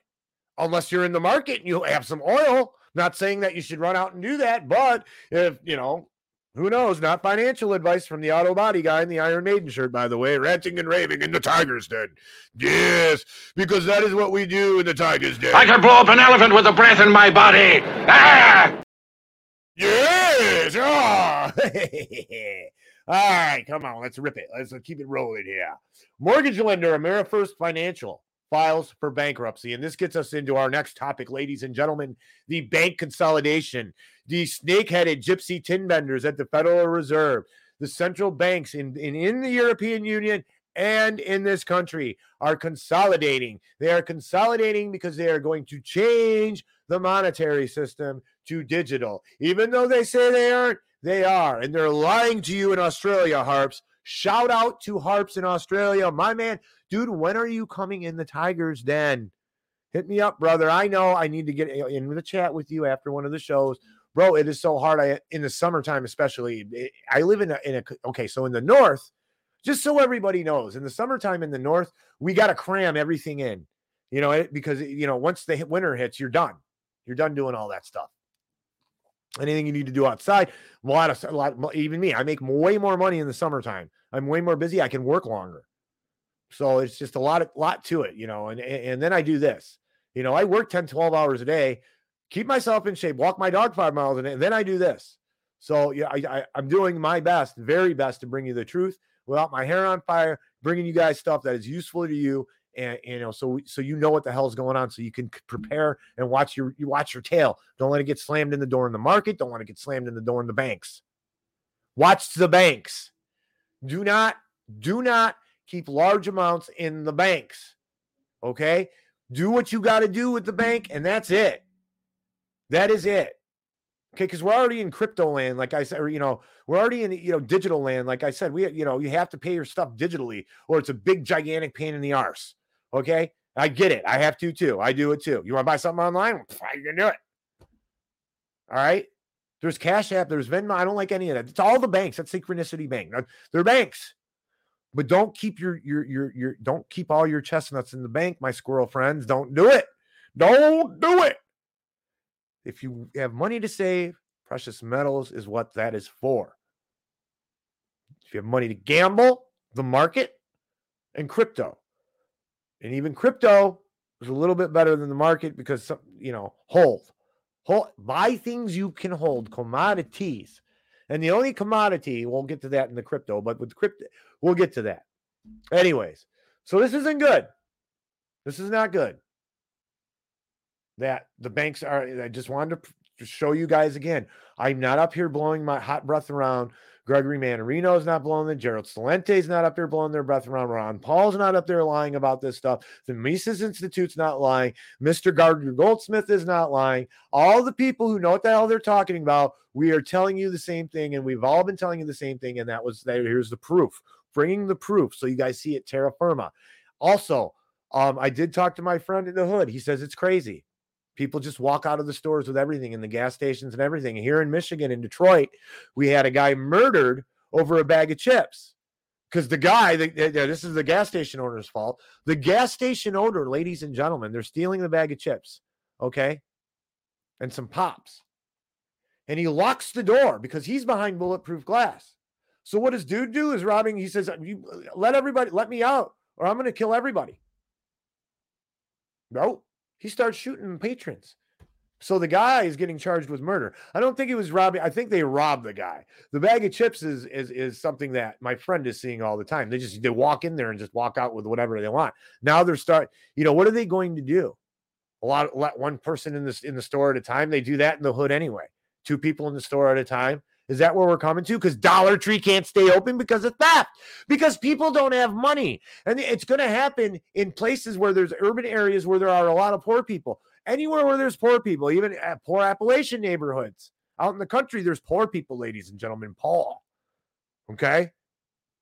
Unless you're in the market and you have some oil. Not saying that you should run out and do that, but if you know, who knows? Not financial advice from the auto body guy in the Iron Maiden shirt, by the way, ranting and raving in the Tiger's Den. Yes, because that is what we do in the Tiger's Den. I could blow up an elephant with the breath in my body. Ah! Yes. Ah. All right, come on, let's rip it. Let's keep it rolling here. Mortgage lender AmeriFirst Financial files for bankruptcy, and this gets us into our next topic, ladies and gentlemen: the bank consolidation. The snake-headed gypsy tin benders at the Federal Reserve, the central banks in, in, in the European Union and in this country are consolidating. They are consolidating because they are going to change the monetary system to digital. Even though they say they aren't, they are. And they're lying to you in Australia, Harps. Shout out to Harps in Australia. My man, dude, when are you coming in the Tigers den? Hit me up, brother. I know I need to get in the chat with you after one of the shows. Bro, it is so hard. I in the summertime, especially. it- I live in a, in a okay, so in the north, just so everybody knows, in the summertime in the north, we got to cram everything in. You know, it, because you know, once the winter hits, you're done. You're done doing all that stuff. Anything you need to do outside, a lot of a lot. Even me, I make way more money in the summertime. I'm way more busy. I can work longer. So it's just a lot of lot to it, you know. And and then I do this. You know, I work 10, 12 hours a day, keep myself in shape, walk my dog five miles a day, and then I do this. So yeah, I, I I'm doing my best, very best to bring you the truth without my hair on fire, bringing you guys stuff that is useful to you. And you know, so so you know what the hell's going on, so you can mm-hmm. prepare and watch your you watch your tail. Don't let it get slammed in the door in the market. Don't want to get slammed in the door in the banks. Watch the banks. Do not do not keep large amounts in the banks. Okay, do what you got to do with the bank, and that's it. That is it. Okay, because we're already in crypto land, like I said, or you know, we're already in you know digital land. Like I said, we you know you have to pay your stuff digitally, or it's a big gigantic pain in the arse. Okay, I get it. I have to too. I do it too. You want to buy something online? You can do it. All right. There's Cash App. There's Venmo. I don't like any of that. It's all the banks. That's Synchronicity Bank. Uh, they're banks, but don't keep your your your your don't keep all your chestnuts in the bank, my squirrel friends. Don't do it. Don't do it. If you have money to save, precious metals is what that is for. If you have money to gamble, the market and crypto. And even crypto is a little bit better than the market because some, you know, hold. Hold buy things you can hold, commodities. And the only commodity, we'll get to that in the crypto, but with crypto, we'll get to that. Anyways, so this isn't good. This is not good. That the banks are, I just wanted to show you guys again. I'm not up here blowing my hot breath around. Gregory Mannarino is not blowing the. Gerald Celente is not up there blowing their breath around. Ron Paul's not up there lying about this stuff. The Mises Institute's not lying. Mr. Gardner Goldsmith is not lying. All the people who know what the hell they're talking about, we are telling you the same thing, and we've all been telling you the same thing. And that was there. Here's the proof. Bringing the proof so you guys see it terra firma. Also, um, I did talk to my friend in the hood. He says it's crazy. People just walk out of the stores with everything in the gas stations and everything. Here in Michigan, in Detroit, we had a guy murdered over a bag of chips because the guy, the, this is the gas station owner's fault. The gas station owner, ladies and gentlemen, they're stealing the bag of chips, okay, and some pops, and he locks the door because he's behind bulletproof glass. So what does dude do? Is robbing? He says, "You let everybody let me out, or I'm going to kill everybody." No, he starts shooting patrons. So the guy is getting charged with murder. I don't think he was robbing. I think they robbed the guy. The bag of chips is is is something that my friend is seeing all the time. They just they walk in there and just walk out with whatever they want. Now they're start. You know what are they going to do? A lot. Let one person in this in the store at a time. They do that in the hood anyway. Two people in the store at a time. Is that where we're coming to? Because Dollar Tree can't stay open because of theft. Because people don't have money. And it's going to happen in places where there's urban areas where there are a lot of poor people. Anywhere where there's poor people, even at poor Appalachian neighborhoods. Out in the country, there's poor people, ladies and gentlemen. Paul. Okay.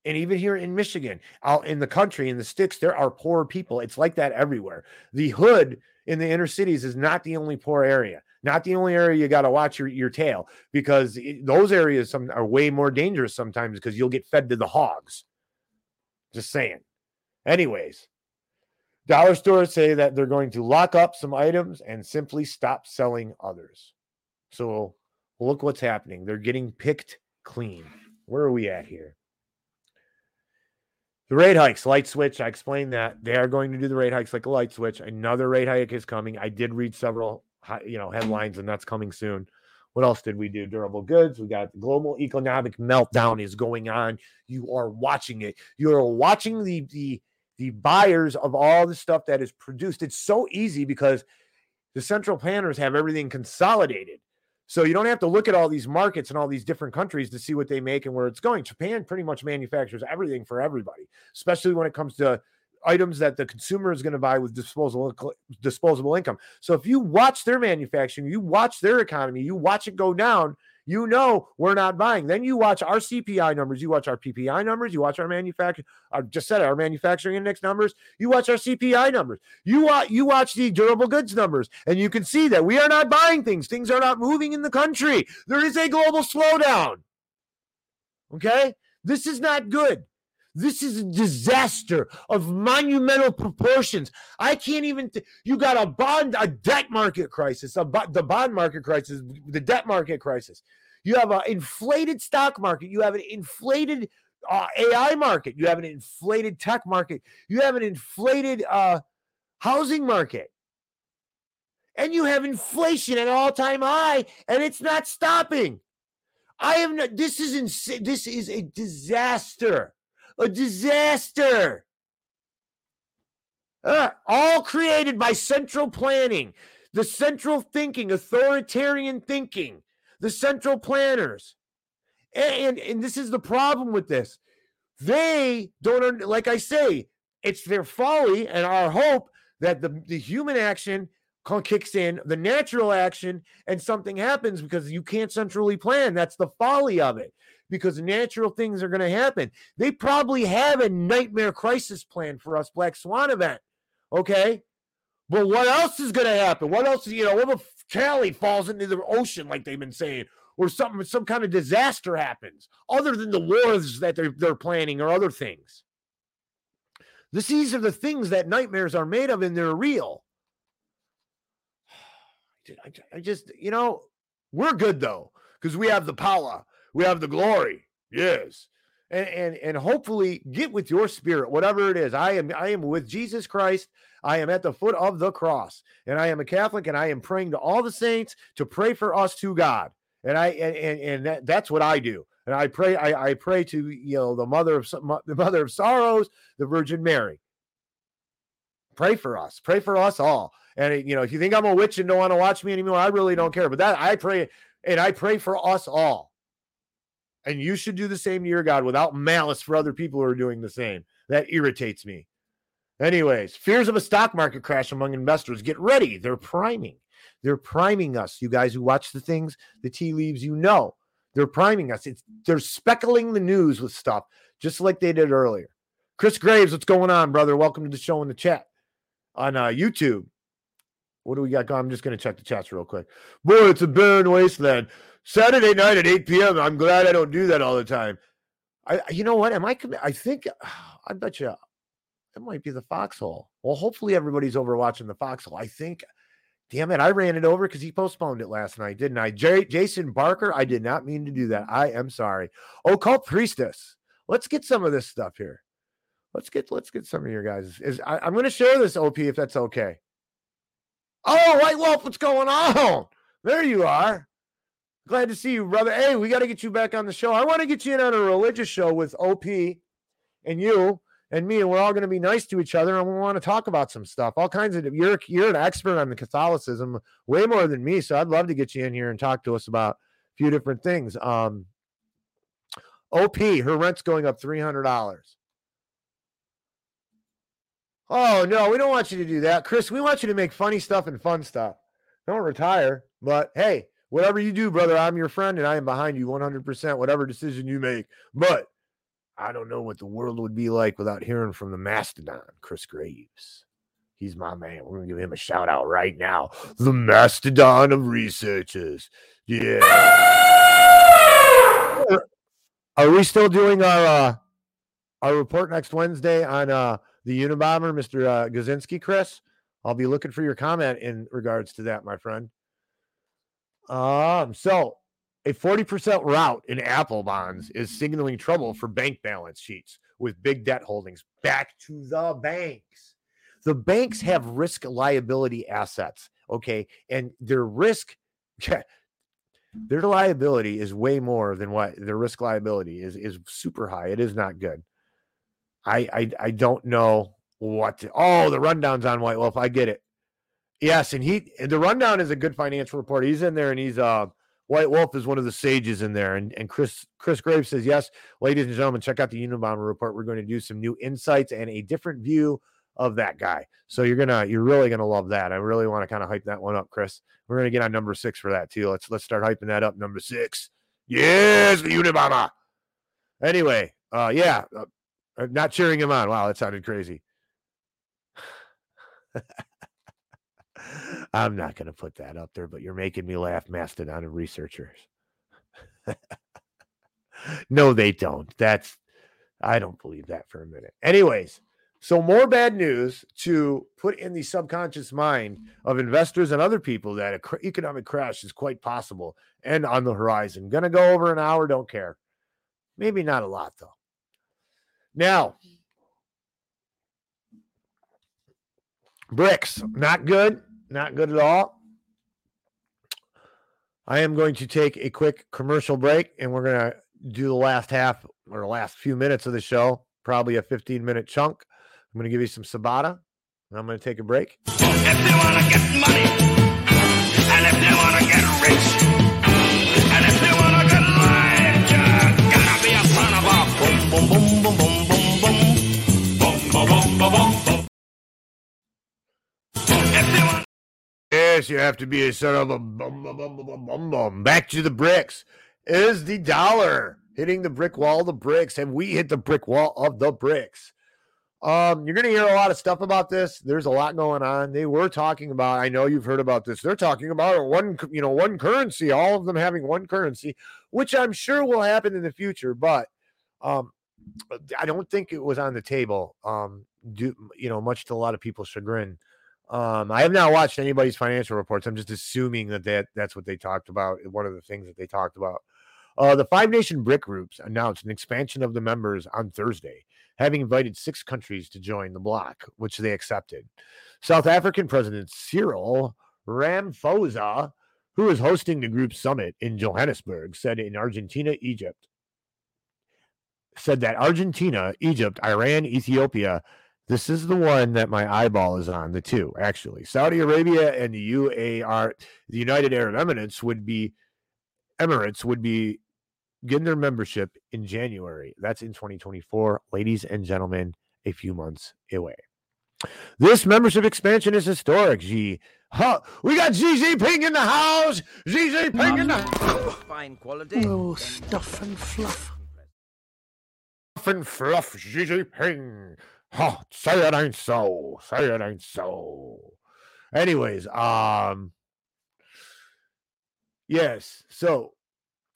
And even here in Michigan, out in the country, in the sticks, there are poor people. It's like that everywhere. The hood in the inner cities is not the only poor area, not the only area you got to watch your, your tail because it- those areas some are way more dangerous sometimes because you'll get fed to the hogs. Just saying. Anyways, dollar stores say that they're going to lock up some items and simply stop selling others. So look what's happening. They're getting picked clean. Where are we at here? The rate hikes, light switch. I explained that they are going to do the rate hikes like a light switch. Another rate hike is coming. I did read several, you know, mm-hmm. headlines, and that's coming soon. What else did we do? Durable goods. We got the global economic meltdown is going on. You are watching it. You are watching the the the buyers of all the stuff that is produced. It's so easy because the central planners have everything consolidated. So you don't have to look at all these markets and all these different countries to see what they make and where it's going. Japan pretty much manufactures everything for everybody, especially when it comes to items that the consumer is going to buy with disposable disposable income. So if you watch their manufacturing, you watch their economy, you watch it go down, you know we're not buying. Then you watch our CPI numbers, you watch our PPI numbers, you watch our manufacturing, I just said it, our manufacturing index numbers, you watch our CPI numbers, you watch you watch the durable goods numbers, and you can see that we are not buying things. Things are not moving in the country. There is a global slowdown. Okay, this is not good. This is a disaster of monumental proportions. I can't even. Th- you got a bond, a debt market crisis, a bo- the bond market crisis, the debt market crisis. You have an inflated stock market. You have an inflated uh, AI market. You have an inflated tech market. You have an inflated uh, housing market. And you have inflation at an all-time high, and it's not stopping. I am not. This is insane. This is a disaster. A disaster. Uh, all created by central planning, the central thinking, authoritarian thinking, the central planners. And, and, and this is the problem with this. They don't, like I say, it's their folly and our hope that the, the human action kicks in, the natural action, and something happens because you can't centrally plan. That's the folly of it because natural things are going to happen. They probably have a nightmare crisis plan for us Black Swan event. Okay. But what else is going to happen? What else, you know, what if Cali falls into the ocean like they've been saying, or something, some kind of disaster happens other than the wars that they're, they're planning or other things? This, these are the things that nightmares are made of, and they're real. I, I just, you know, we're good though, because we have the power, we have the glory. Yes. and, and and hopefully get with your spirit, whatever it is. I am I am with Jesus Christ. I am at the foot of the cross, and I am a Catholic, and I am praying to all the saints to pray for us to God. And I and and, and that, that's what I do. And I pray I, I pray to you know the mother of the mother of sorrows, the Virgin Mary. Pray for us. Pray for us all. And you know, if you think I'm a witch and don't want to watch me anymore, I really don't care. But that I pray and I pray for us all. And you should do the same to your God without malice for other people who are doing the same. That irritates me. Anyways, fears of a stock market crash among investors. Get ready. They're priming. They're priming us. You guys who watch the things, the tea leaves, you know. They're priming us. It's they're speckling the news with stuff, just like they did earlier. Chris Graves, what's going on, brother? Welcome to the show in the chat on uh, YouTube. What do we got going? I'm just going to check the chats real quick. Boy, it's a barren wasteland. Saturday night at 8 p.m. I'm glad I don't do that all the time. I, you know what? Am I? I think I bet you it might be the foxhole. Well, hopefully everybody's over watching the foxhole. I think. Damn it! I ran it over because he postponed it last night, didn't I? J- Jason Barker. I did not mean to do that. I am sorry. Oh, Occult priestess. Let's get some of this stuff here. Let's get let's get some of your guys. Is I, I'm going to share this op if that's okay. Oh, White Wolf, what's going on? There you are. Glad to see you, brother. Hey, we got to get you back on the show. I want to get you in on a religious show with OP and you and me, and we're all going to be nice to each other, and we want to talk about some stuff. All kinds of. You're you're an expert on the Catholicism, way more than me. So I'd love to get you in here and talk to us about a few different things. Um, OP, her rent's going up three hundred dollars. Oh no, we don't want you to do that, Chris. We want you to make funny stuff and fun stuff. Don't retire, but hey, whatever you do, brother, I'm your friend and I am behind you 100%. Whatever decision you make, but I don't know what the world would be like without hearing from the mastodon, Chris Graves. He's my man. We're gonna give him a shout out right now. The mastodon of researchers. Yeah. Are we still doing our uh our report next Wednesday on uh the Unabomber, Mr. Uh, Kaczynski, Chris? I'll be looking for your comment in regards to that, my friend. Um, so a 40% rout in Apple bonds is signaling trouble for bank balance sheets with big debt holdings back to the banks. The banks have risk liability assets, okay, and their risk their liability is way more than what their risk liability is is super high. It is not good. I I, I don't know what to, oh the rundown's on White Wolf. I get it. Yes, and he the rundown is a good financial report. He's in there and he's uh White Wolf is one of the sages in there. And and Chris Chris Graves says, Yes, ladies and gentlemen, check out the Unabomber report. We're going to do some new insights and a different view of that guy. So you're gonna you're really gonna love that. I really want to kind of hype that one up, Chris. We're gonna get on number six for that too. Let's let's start hyping that up. Number six. Yes, the Unabomber. Anyway, uh yeah, uh, uh, not cheering him on. Wow, that sounded crazy. I'm not going to put that up there, but you're making me laugh, Mastodon of researchers. no, they don't. That's, I don't believe that for a minute. Anyways, so more bad news to put in the subconscious mind of investors and other people that a economic crash is quite possible and on the horizon. Going to go over an hour, don't care. Maybe not a lot, though. Now, mm. BRICS, not good, not good at all. I am going to take a quick commercial break and we're going to do the last half or the last few minutes of the show, probably a 15 minute chunk. I'm going to give you some Sabata and I'm going to take a break. If they wanna get money, and if they wanna get rich, and if they wanna get life, you gotta be a son of a boom, boom, boom, boom, boom, Yes, you have to be a son of a bum bum bum bum bum bum. Back to the BRICS. Is the dollar hitting the brick wall of the BRICS? Have we hit the brick wall of the BRICS? Um, you're going to hear a lot of stuff about this. There's a lot going on. They were talking about. I know you've heard about this. They're talking about one, you know, one currency. All of them having one currency, which I'm sure will happen in the future. But um, I don't think it was on the table. Um, do you know, much to a lot of people's chagrin. Um, I have not watched anybody's financial reports. I'm just assuming that, that that's what they talked about. One of the things that they talked about. Uh, the five nation BRIC groups announced an expansion of the members on Thursday, having invited six countries to join the bloc, which they accepted. South African President Cyril Ramaphosa, who is hosting the group summit in Johannesburg, said in Argentina, Egypt, said that Argentina, Egypt, Iran, Ethiopia, this is the one that my eyeball is on, the two actually. Saudi Arabia and the UAR, the United Arab Emirates would be Emirates would be getting their membership in January. That's in 2024. Ladies and gentlemen, a few months away. This membership expansion is historic, G. Huh, we got Xi Ping in the house. Xi Jinping in the Fine quality. Oh, stuff and fluff. Stuff and fluff, Xi Jinping. Huh, say it ain't so. Say it ain't so. Anyways, um, yes. So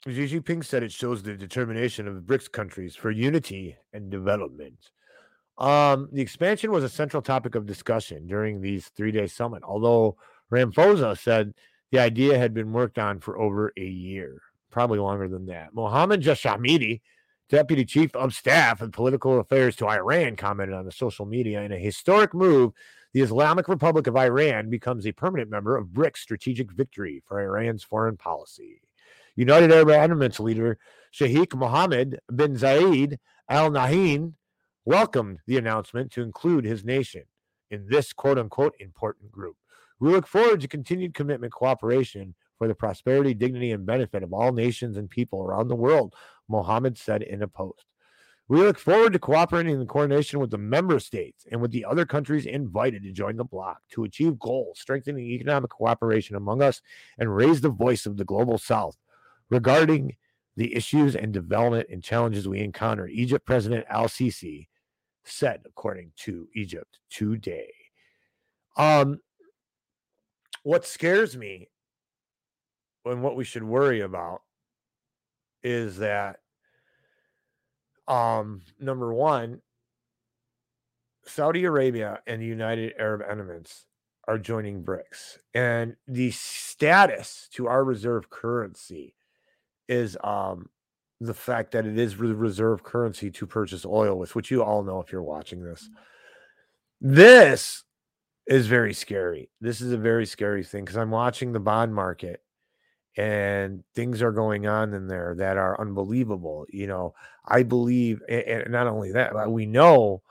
Xi Jinping said it shows the determination of the BRICS countries for unity and development. Um, the expansion was a central topic of discussion during these three-day summit, although Ramaphosa said the idea had been worked on for over a year, probably longer than that. Mohammed Jamshidi, deputy chief of staff and political affairs to Iran, commented on the social media in a historic move. The Islamic Republic of Iran becomes a permanent member of BRICS strategic victory for Iran's foreign policy. United Arab Emirates leader Sheikh Mohammed bin Zayed Al Nahyan welcomed the announcement to include his nation in this quote unquote important group. We look forward to continued commitment cooperation for the prosperity, dignity, and benefit of all nations and people around the world, Mohammed said in a post. We look forward to cooperating in coordination with the member states and with the other countries invited to join the bloc to achieve goals, strengthening economic cooperation among us, and raise the voice of the global south regarding the issues and development and challenges we encounter. Egypt President Al Sisi said, according to Egypt today. Um, what scares me and what we should worry about is that um number one saudi arabia and the united arab emirates are joining brics and the status to our reserve currency is um the fact that it is the reserve currency to purchase oil with which you all know if you're watching this. This is very scary. This is a very scary thing because i'm watching the bond market and things are going on in there that are unbelievable. You know, I believe, and not only that, but we know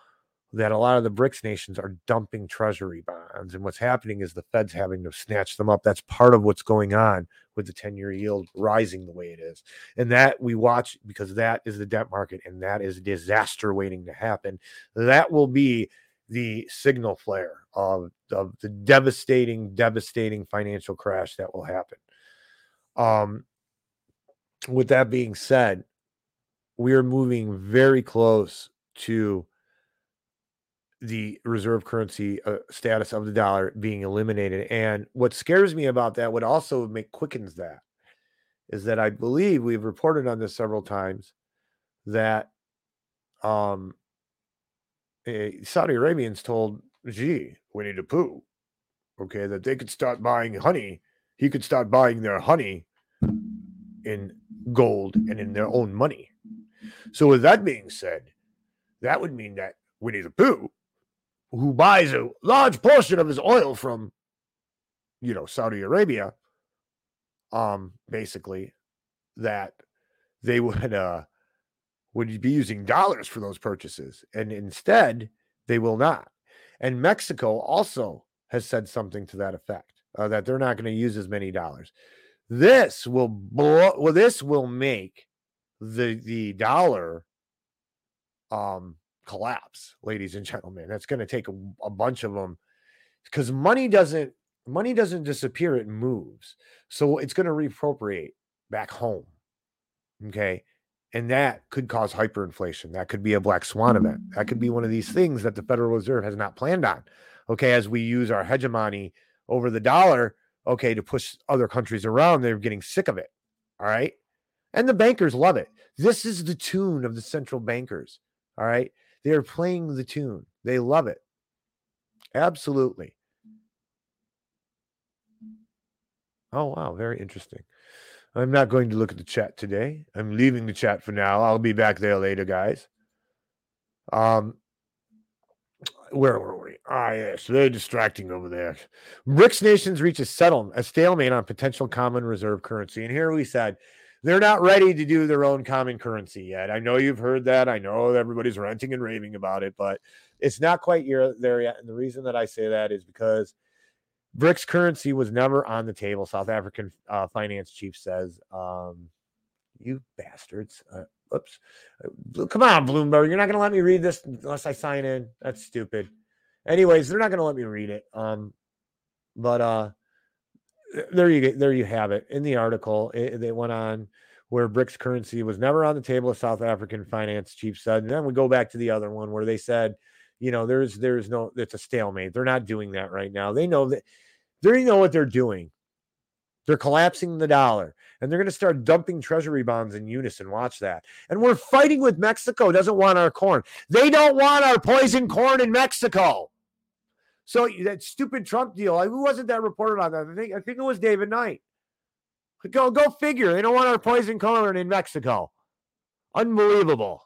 that a lot of the BRICS nations are dumping treasury bonds. And what's happening is the Fed's having to snatch them up. That's part of what's going on with the 10 year yield rising the way it is. And that we watch because that is the debt market and that is disaster waiting to happen. That will be the signal flare of, of the devastating, devastating financial crash that will happen. Um, with that being said, we are moving very close to the reserve currency uh, status of the dollar being eliminated. And what scares me about that, what also make quickens that, is that I believe we've reported on this several times that um, Saudi Arabians told Xi Winnie the Pooh, okay, that they could start buying honey. He could start buying their honey in gold and in their own money. So, with that being said, that would mean that Winnie the Pooh, who buys a large portion of his oil from, you know, Saudi Arabia, um, basically, that they would uh would be using dollars for those purchases, and instead they will not. And Mexico also has said something to that effect uh, that they're not going to use as many dollars. This will blow, well, this will make the the dollar um collapse, ladies and gentlemen. That's going to take a, a bunch of them because money doesn't money doesn't disappear; it moves. So it's going to reappropriate back home. Okay. And that could cause hyperinflation. That could be a black swan event. That could be one of these things that the Federal Reserve has not planned on. Okay. As we use our hegemony over the dollar okay, to push other countries around. They're getting sick of it. All right. And the bankers love it. This is the tune of the central bankers. All right. They are playing the tune. They love it. Absolutely. Oh, wow. Very interesting. I'm not going to look at the chat today. I'm leaving the chat for now. I'll be back there later, guys. Um, where were we? Ah, yes, very distracting over there. BRICS nations reach a settlement, a stalemate on potential common reserve currency. And here we said they're not ready to do their own common currency yet. I know you've heard that. I know everybody's ranting and raving about it, but it's not quite there yet. And the reason that I say that is because BRICS currency was never on the table. South African uh, finance chief says, um, "You bastards." Uh, Oops. Uh, come on, Bloomberg. You're not going to let me read this unless I sign in. That's stupid. Anyways, they're not going to let me read it. Um, but uh, there you there you have it. In the article, it, they went on where BRICS currency was never on the table. A South African finance chief said, and then we go back to the other one where they said, you know, there's there's no it's a stalemate. They're not doing that right now. They know that they know what they're doing. They're collapsing the dollar and they're going to start dumping treasury bonds in unison. Watch that. And we're fighting with Mexico, doesn't want our corn. They don't want our poison corn in Mexico. So that stupid Trump deal, who wasn't that reported on that? I think I think it was David Knight. Go go figure. They don't want our poison corn in Mexico. Unbelievable.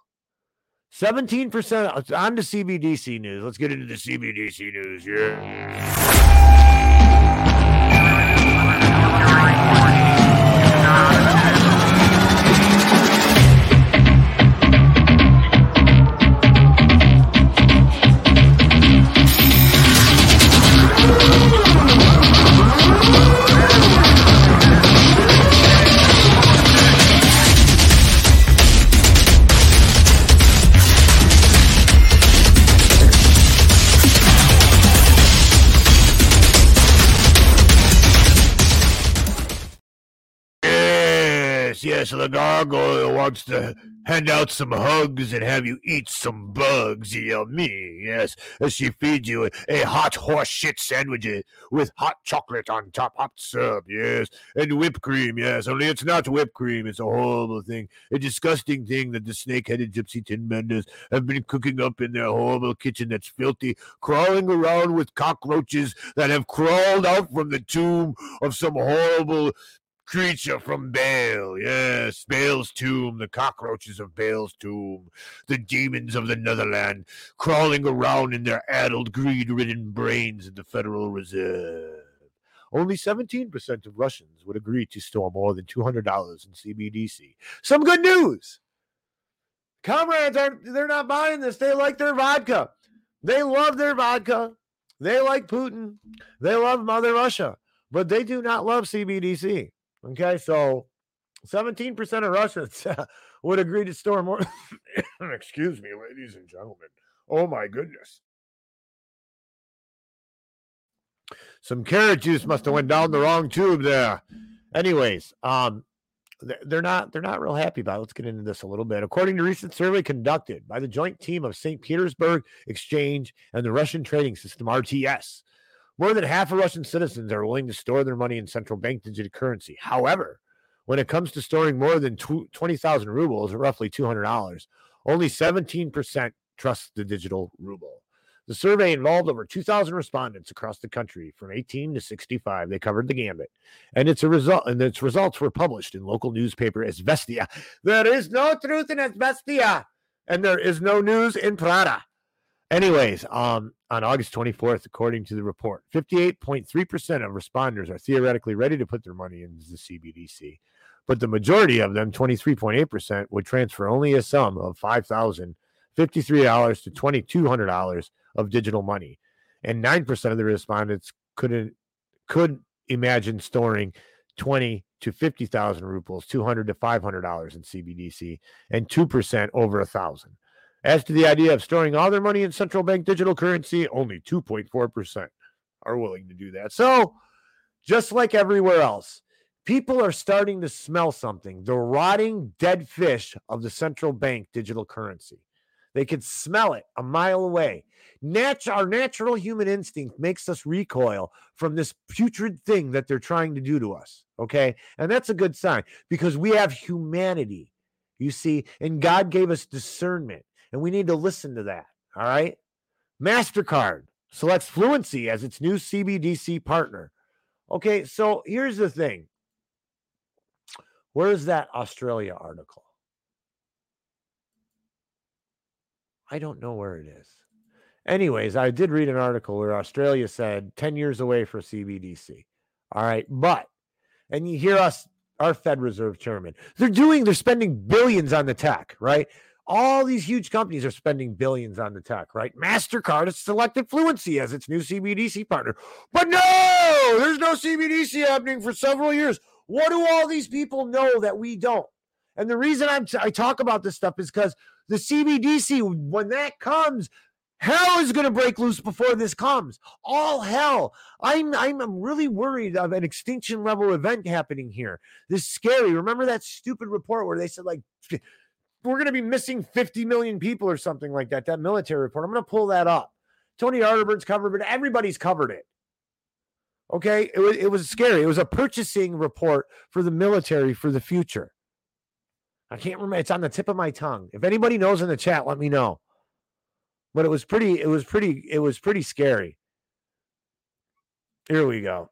17% uh, on to CBDC news. Let's get into the CBDC news. Yeah. Yes, the gargoyle wants to hand out some hugs and have you eat some bugs. You yell, me, yes, as she feeds you a, a hot horse shit sandwich with hot chocolate on top, hot syrup, yes, and whipped cream, yes. Only it's not whipped cream; it's a horrible thing, a disgusting thing that the snake-headed gypsy tin benders have been cooking up in their horrible kitchen. That's filthy, crawling around with cockroaches that have crawled out from the tomb of some horrible creature from Baal. Yes, Baal's tomb, the cockroaches of Baal's tomb, the demons of the Netherland, crawling around in their addled, greed ridden brains in the Federal Reserve. Only 17% of Russians would agree to store more than $200 in CBDC. Some good news. Comrades aren't they're not buying this. They like their vodka. They love their vodka. They like Putin. They love Mother Russia, but they do not love CBDC. Okay, so 17% of Russians would agree to store more. Excuse me, ladies and gentlemen. Oh my goodness. Some carrot juice must have went down the wrong tube there. Anyways, um, they're not they're not real happy about it. Let's get into this a little bit. According to recent survey conducted by the joint team of St. Petersburg Exchange and the Russian trading system RTS, more than half of Russian citizens are willing to store their money in central bank digital currency. However, when it comes to storing more than 20,000 rubles, or roughly $200, only 17% trust the digital ruble. The survey involved over 2,000 respondents across the country from 18 to 65. They covered the gambit, and its result, and its results were published in local newspaper Izvestia. There is no truth in Izvestia, and there is no news in Pravda. Anyways, um, on August 24th, according to the report, 58.3% of responders are theoretically ready to put their money into the CBDC, but the majority of them, 23.8%, would transfer only a sum of $5,053 to $2,200 of digital money, and 9% of the respondents couldn't could imagine storing 20 to 50,000 rubles, 200 to $500 in CBDC, and 2% over a thousand. As to the idea of storing all their money in central bank digital currency, only 2.4% are willing to do that. So, just like everywhere else, people are starting to smell something the rotting dead fish of the central bank digital currency. They can smell it a mile away. Our natural human instinct makes us recoil from this putrid thing that they're trying to do to us. Okay. And that's a good sign because we have humanity, you see, and God gave us discernment. And we need to listen to that. All right. MasterCard selects Fluency as its new CBDC partner. Okay. So here's the thing Where's that Australia article? I don't know where it is. Anyways, I did read an article where Australia said 10 years away for CBDC. All right. But, and you hear us, our Fed Reserve chairman, they're doing, they're spending billions on the tech, right? All these huge companies are spending billions on the tech, right? MasterCard has selected Fluency as its new CBDC partner. But no, there's no CBDC happening for several years. What do all these people know that we don't? And the reason I'm t- I talk about this stuff is because the CBDC, when that comes, hell is going to break loose before this comes. All hell. I'm I'm really worried of an extinction level event happening here. This is scary. Remember that stupid report where they said like we're going to be missing 50 million people or something like that. That military report. I'm going to pull that up. Tony Arterburn's covered it. Everybody's covered it. Okay, it was it was scary. It was a purchasing report for the military for the future. I can't remember. It's on the tip of my tongue. If anybody knows in the chat, let me know. But it was pretty. It was pretty. It was pretty scary. Here we go.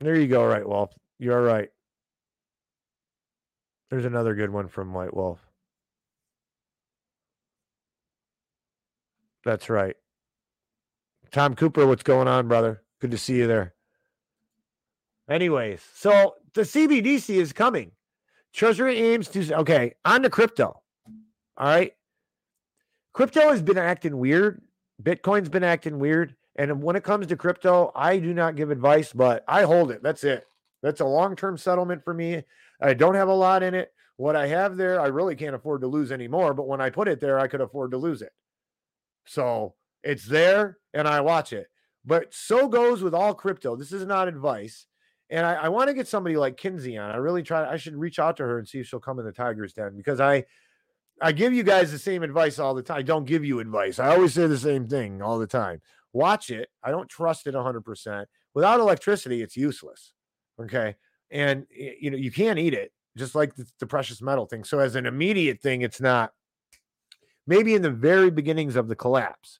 There you go. Right, Wolf. You're right. There's another good one from White Wolf. That's right. Tom Cooper, what's going on, brother? Good to see you there. Anyways, so the CBDC is coming. Treasury aims to okay on the crypto. All right, crypto has been acting weird. Bitcoin's been acting weird, and when it comes to crypto, I do not give advice, but I hold it. That's it. That's a long-term settlement for me. I don't have a lot in it. What I have there, I really can't afford to lose anymore. But when I put it there, I could afford to lose it. So it's there, and I watch it. But so goes with all crypto. This is not advice. And I, I want to get somebody like Kinsey on. I really try. I should reach out to her and see if she'll come in the Tigers Den because I, I give you guys the same advice all the time. I don't give you advice. I always say the same thing all the time. Watch it. I don't trust it 100%. Without electricity, it's useless. Okay. And, you know, you can't eat it just like the, the precious metal thing. So, as an immediate thing, it's not. Maybe in the very beginnings of the collapse,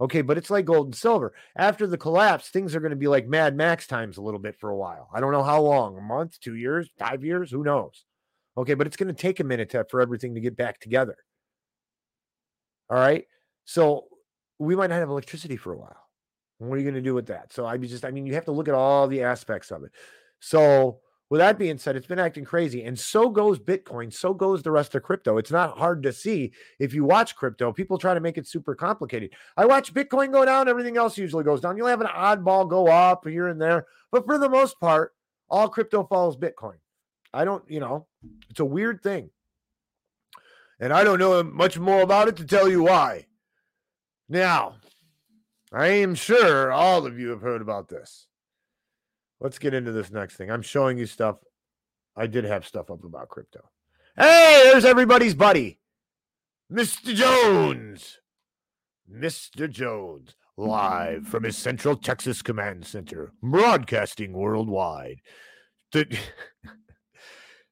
Okay, but it's like gold and silver. After the collapse, things are going to be like Mad Max times a little bit for a while. I don't know how long a month, two years, five years, who knows? Okay, but it's going to take a minute to, for everything to get back together. All right. So we might not have electricity for a while. What are you going to do with that? So I just, I mean, you have to look at all the aspects of it. So with that being said, it's been acting crazy. And so goes Bitcoin. So goes the rest of crypto. It's not hard to see if you watch crypto. People try to make it super complicated. I watch Bitcoin go down, everything else usually goes down. You'll have an oddball go up here and there. But for the most part, all crypto follows Bitcoin. I don't, you know, it's a weird thing. And I don't know much more about it to tell you why. Now, I am sure all of you have heard about this. Let's get into this next thing. I'm showing you stuff. I did have stuff up about crypto. Hey, there's everybody's buddy, Mr. Jones. Mr. Jones, live from his Central Texas Command Center, broadcasting worldwide.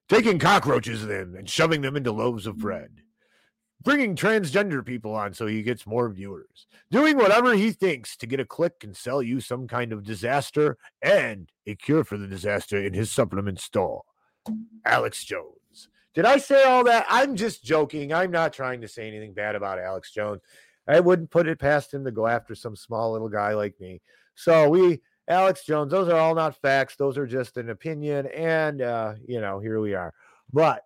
Taking cockroaches then and shoving them into loaves of bread bringing transgender people on so he gets more viewers, doing whatever he thinks to get a click and sell you some kind of disaster and a cure for the disaster in his supplement store. Alex Jones. Did I say all that? I'm just joking. I'm not trying to say anything bad about Alex Jones. I wouldn't put it past him to go after some small little guy like me. So we, Alex Jones, those are all not facts. Those are just an opinion. And, uh, you know, here we are. But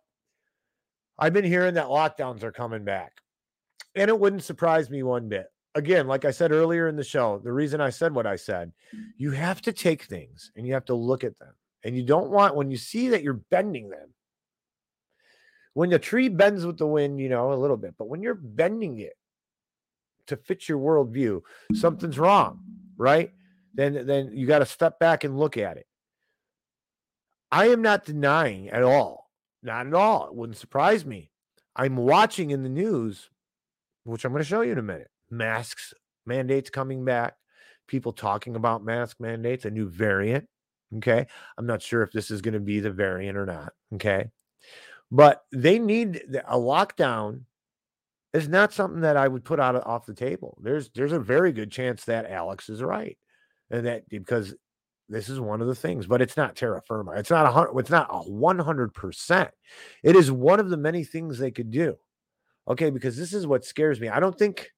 I've been hearing that lockdowns are coming back. And it wouldn't surprise me one bit. Again, like I said earlier in the show, the reason I said what I said, mm-hmm. you have to take things and you have to look at them. And you don't want, when you see that you're bending them, when the tree bends with the wind, you know, a little bit, but when you're bending it to fit your worldview, something's wrong, right? Then, then you got to step back and look at it. I am not denying at all not at all. It wouldn't surprise me. I'm watching in the news, which I'm going to show you in a minute. Masks mandates coming back. People talking about mask mandates, a new variant. Okay. I'm not sure if this is going to be the variant or not. Okay. But they need a lockdown is not something that I would put out off the table. There's there's a very good chance that Alex is right. And that because This is one of the things, but it's not terra firma. It's not a hundred. It's not a one hundred percent. It is one of the many things they could do. Okay, because this is what scares me. I don't think.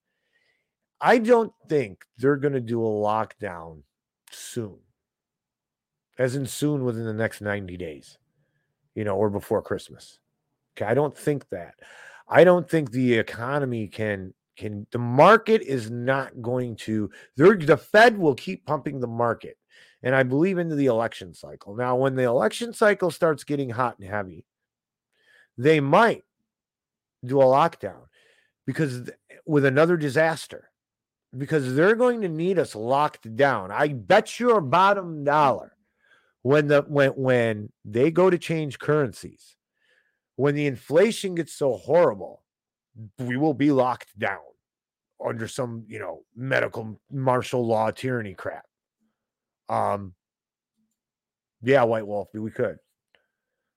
I don't think they're going to do a lockdown soon, as in soon within the next ninety days, you know, or before Christmas. Okay, I don't think that. I don't think the economy can can the market is not going to the Fed will keep pumping the market. And I believe into the election cycle. Now, when the election cycle starts getting hot and heavy, they might do a lockdown because with another disaster, because they're going to need us locked down. I bet you a bottom dollar when the when when they go to change currencies, when the inflation gets so horrible, we will be locked down under some, you know, medical martial law tyranny crap. Um yeah, White Wolf, we could.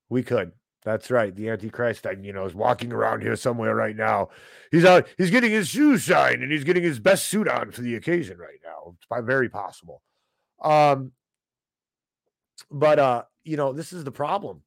We could. That's right. The Antichrist, I, you know, is walking around here somewhere right now. He's out, he's getting his shoes shined and he's getting his best suit on for the occasion right now. It's very possible. Um, but uh, you know, this is the problem.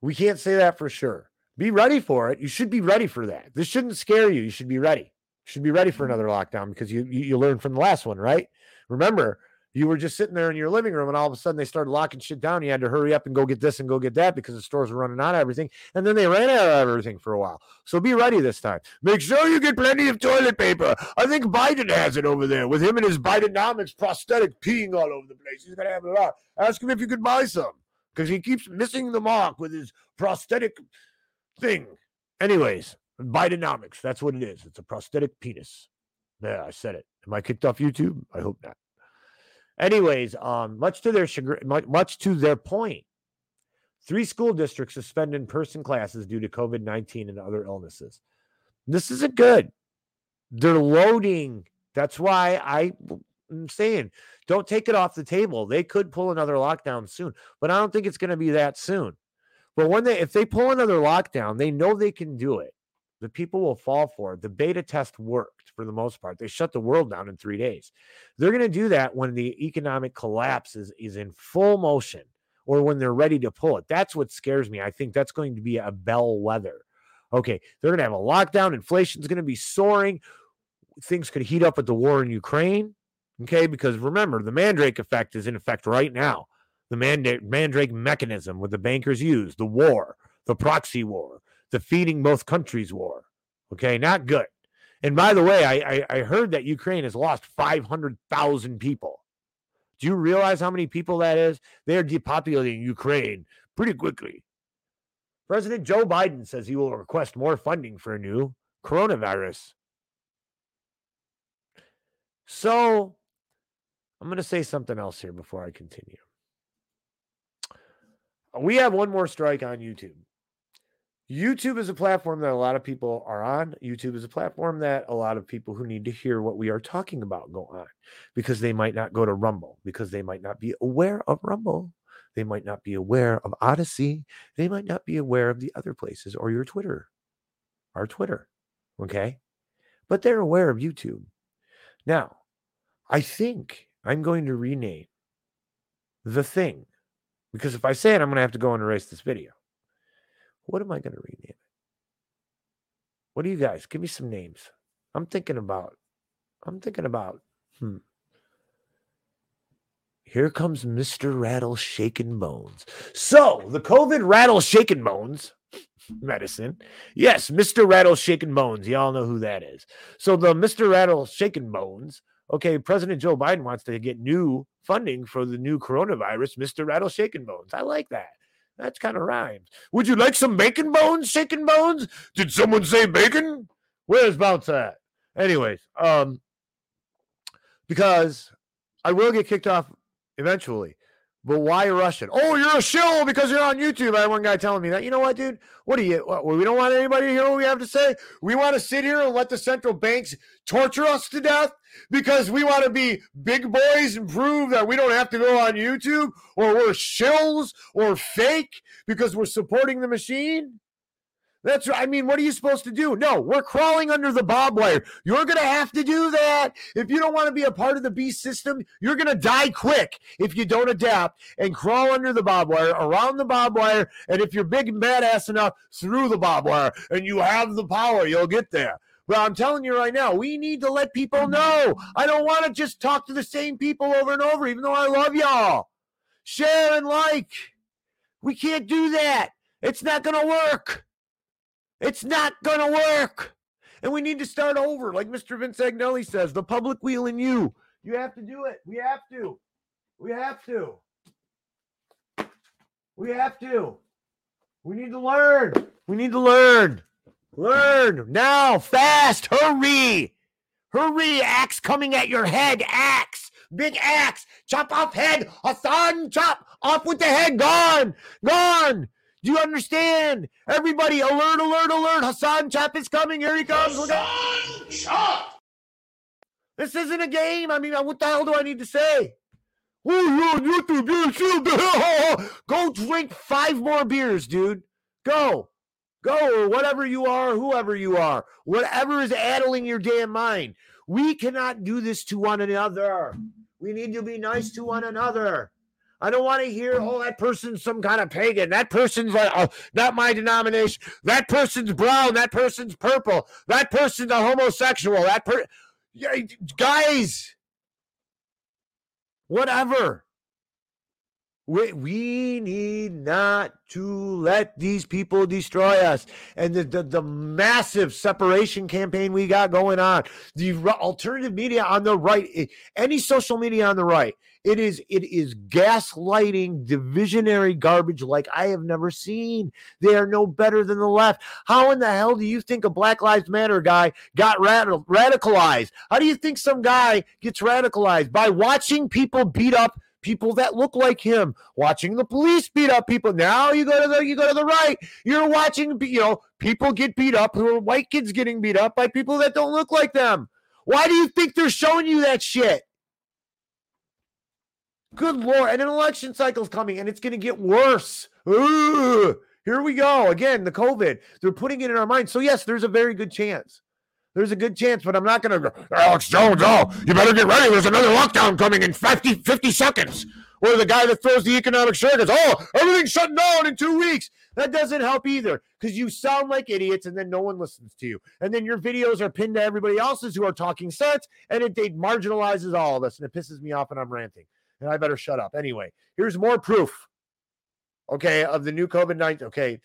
We can't say that for sure. Be ready for it. You should be ready for that. This shouldn't scare you. You should be ready. You should be ready for another lockdown because you you, you learned from the last one, right? Remember, you were just sitting there in your living room and all of a sudden they started locking shit down. You had to hurry up and go get this and go get that because the stores were running out of everything. And then they ran out of everything for a while. So be ready this time. Make sure you get plenty of toilet paper. I think Biden has it over there with him and his Bidenomics prosthetic peeing all over the place. He's going to have a lot. Ask him if you could buy some because he keeps missing the mark with his prosthetic thing. Anyways, Bidenomics. That's what it is. It's a prosthetic penis. Yeah, I said it. Am I kicked off YouTube? I hope not. Anyways, um, much to their chagrin, much, to their point, three school districts suspend in-person classes due to COVID nineteen and other illnesses. This isn't good. They're loading. That's why I am saying don't take it off the table. They could pull another lockdown soon, but I don't think it's going to be that soon. But when they if they pull another lockdown, they know they can do it. The people will fall for it. The beta test worked for the most part. They shut the world down in three days. They're going to do that when the economic collapse is, is in full motion or when they're ready to pull it. That's what scares me. I think that's going to be a bellwether. Okay, they're going to have a lockdown. Inflation's going to be soaring. Things could heat up with the war in Ukraine. Okay, because remember, the Mandrake effect is in effect right now. The Manda- Mandrake mechanism, what the bankers use, the war, the proxy war, the feeding both countries war. Okay, not good. And by the way, I, I, I heard that Ukraine has lost 500,000 people. Do you realize how many people that is? They're depopulating Ukraine pretty quickly. President Joe Biden says he will request more funding for a new coronavirus. So I'm going to say something else here before I continue. We have one more strike on YouTube. YouTube is a platform that a lot of people are on. YouTube is a platform that a lot of people who need to hear what we are talking about go on because they might not go to Rumble, because they might not be aware of Rumble. They might not be aware of Odysee. They might not be aware of the other places or your Twitter, our Twitter. Okay. But they're aware of YouTube. Now, I think I'm going to rename the thing because if I say it, I'm going to have to go and erase this video. What am I going to rename it? What do you guys give me some names? I'm thinking about. I'm thinking about. Hmm. Here comes Mr. Rattle Shaken Bones. So the COVID Rattle Shaken Bones medicine. Yes, Mr. Rattle Shaken Bones. Y'all know who that is. So the Mr. Rattle Shaken Bones. Okay, President Joe Biden wants to get new funding for the new coronavirus, Mr. Rattle Shaken Bones. I like that. That's kind of rhymes. Would you like some bacon bones, shaken bones? Did someone say bacon? Where's Bounce at? Anyways, um, because I will get kicked off eventually. But why Russian? Oh, you're a shill because you're on YouTube. I had one guy telling me that. You know what, dude? What do you? What, we don't want anybody to hear what we have to say. We want to sit here and let the central banks torture us to death because we want to be big boys and prove that we don't have to go on YouTube or we're shills or fake because we're supporting the machine. That's right. I mean, what are you supposed to do? No, we're crawling under the barbed wire. You're going to have to do that. If you don't want to be a part of the beast system, you're going to die quick if you don't adapt and crawl under the barbed wire, around the barbed wire. And if you're big and badass enough, through the barbed wire, and you have the power, you'll get there. But I'm telling you right now, we need to let people know. I don't want to just talk to the same people over and over, even though I love y'all. Share and like. We can't do that. It's not going to work. It's not going to work. And we need to start over. Like Mr. Vince Agnelli says, the public wheel in you. You have to do it. We have to. We have to. We have to. We need to learn. We need to learn. Learn now, fast, hurry. Hurry, axe coming at your head, axe, big axe, chop off head, a thon chop, off with the head, gone, gone. Do you understand? Everybody, alert, alert, alert. Hassan Chop is coming. Here he comes. Look out. Chop! This isn't a game. I mean, what the hell do I need to say? Oh, yeah, YouTube. Go drink five more beers, dude. Go. Go, or whatever you are, whoever you are, whatever is addling your damn mind. We cannot do this to one another. We need to be nice to one another. I don't want to hear, oh, that person's some kind of pagan. That person's like, oh, not my denomination. That person's brown. That person's purple. That person's a homosexual. That per, yeah, guys, whatever. We, we need not to let these people destroy us. And the, the, the massive separation campaign we got going on, the alternative media on the right, eh, any social media on the right, it is it is gaslighting divisionary garbage like I have never seen. They are no better than the left. How in the hell do you think a Black Lives Matter guy got rad- radicalized? How do you think some guy gets radicalized by watching people beat up people that look like him, watching the police beat up people. Now you go to the you go to the right. You're watching you know people get beat up who are white kids getting beat up by people that don't look like them. Why do you think they're showing you that shit? Good lord, and an election cycle's coming, and it's going to get worse. Ugh. Here we go again. The COVID, they're putting it in our minds. So yes, there's a very good chance. There's a good chance, but I'm not going to go, Alex Jones, oh, you better get ready. There's another lockdown coming in 50, 50 seconds. Or the guy that throws the economic circus, oh, everything's shutting down in two weeks. That doesn't help either because you sound like idiots and then no one listens to you. And then your videos are pinned to everybody else's who are talking sense and it, it marginalizes all of us and it pisses me off and I'm ranting. And I better shut up. Anyway, here's more proof, okay, of the new COVID 19. Okay,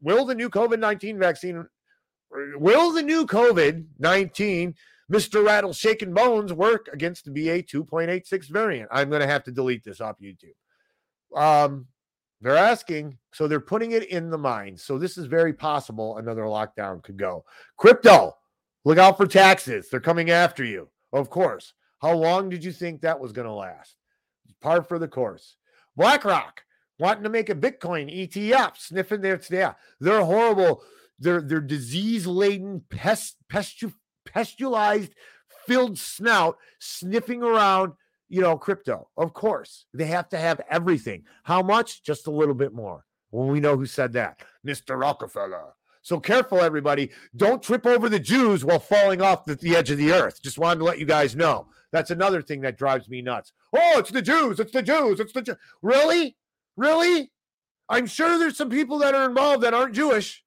will the new COVID 19 vaccine will the new COVID 19 Mr. Rattle Shaking Bones work against the BA 2.86 variant? I'm going to have to delete this off YouTube. Um, they're asking, so they're putting it in the mind. So this is very possible another lockdown could go. Crypto, look out for taxes. They're coming after you, of course. How long did you think that was going to last? Par for the course. BlackRock wanting to make a Bitcoin ETF, sniffing their yeah, they're horrible. They're they're disease laden pest pestu, pestulized filled snout sniffing around you know crypto. Of course they have to have everything. How much? Just a little bit more. Well, we know who said that. Mr rockefeller. So careful everybody. Don't trip over the jews while falling off the, the edge of the earth. Just wanted to let you guys know that's another thing that drives me nuts oh it's the jews it's the jews it's the Jew-. really really i'm sure there's some people that are involved that aren't jewish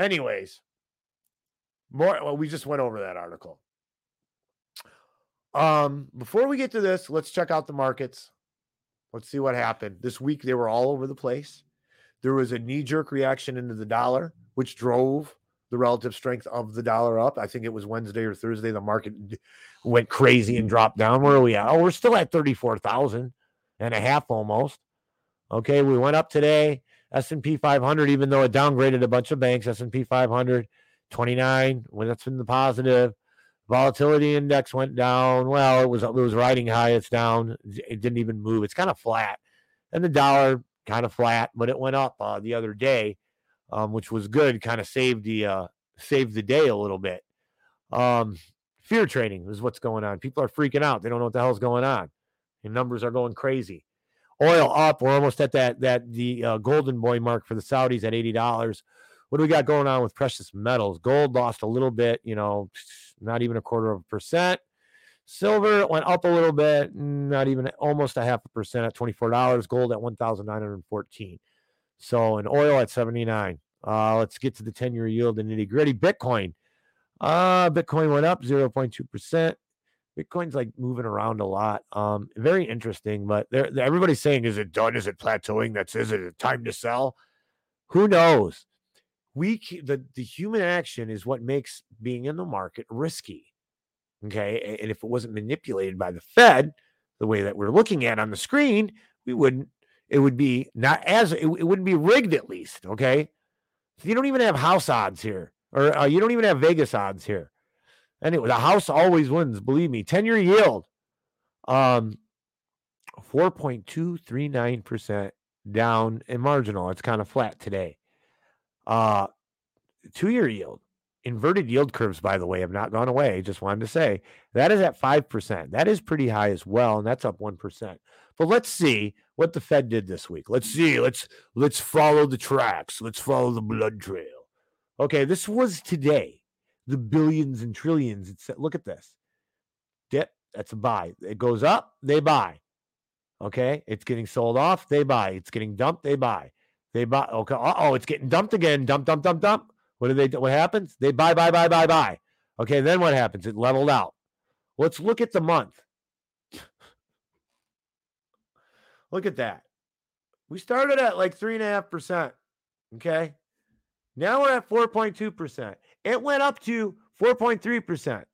Anyways, more well, we just went over that article. Um, before we get to this, let's check out the markets. Let's see what happened. This week they were all over the place. There was a knee-jerk reaction into the dollar, which drove the relative strength of the dollar up. I think it was Wednesday or Thursday. The market went crazy and dropped down. Where are we at? Oh, we're still at 34,000 and a half almost. Okay, we went up today. S&P 500, even though it downgraded a bunch of banks, S&P 500, 29, when that's in the positive. Volatility index went down. Well, it was it was riding high. It's down. It didn't even move. It's kind of flat, and the dollar kind of flat, but it went up uh, the other day, um, which was good. Kind of saved the uh, saved the day a little bit. Um, fear training is what's going on. People are freaking out. They don't know what the hell's going on. And numbers are going crazy. Oil up. We're almost at that that the uh, golden boy mark for the Saudis at eighty dollars. What do we got going on with precious metals? Gold lost a little bit. You know, not even a quarter of a percent. Silver went up a little bit, not even almost a half a percent at $24. Gold at 1,914. So, and oil at seventy nine. Uh, let's get to the 10 year yield and nitty gritty. Bitcoin. Uh, Bitcoin went up 0.2%. Bitcoin's like moving around a lot. Um, very interesting, but they're, they're- everybody's saying, is it done? Is it plateauing? That's is it time to sell? Who knows? We the the human action is what makes being in the market risky. Okay, and if it wasn't manipulated by the Fed, the way that we're looking at on the screen, we wouldn't. It would be not as it, it wouldn't be rigged at least. Okay, you don't even have house odds here, or uh, you don't even have Vegas odds here. Anyway, the house always wins. Believe me. Ten year yield, um, four point two three nine percent down and marginal. It's kind of flat today. Uh, two year yield, inverted yield curves, by the way, have not gone away. Just wanted to say that is at five percent. That is pretty high as well, and that's up one percent. But let's see what the Fed did this week. Let's see. Let's let's follow the tracks. Let's follow the blood trail. Okay, this was today. The billions and trillions. It's look at this. Dip. That's a buy. It goes up. They buy. Okay, it's getting sold off. They buy. It's getting dumped. They buy. They buy. Okay. Oh, it's getting dumped again. Dump, dump, dump, dump. What do they? What happens? They buy, buy, buy, buy, buy. Okay. Then what happens? It leveled out. Let's look at the month. Look at that. We started at like three and a half percent. Okay. Now we're at 4.2%. It went up to 4.3%.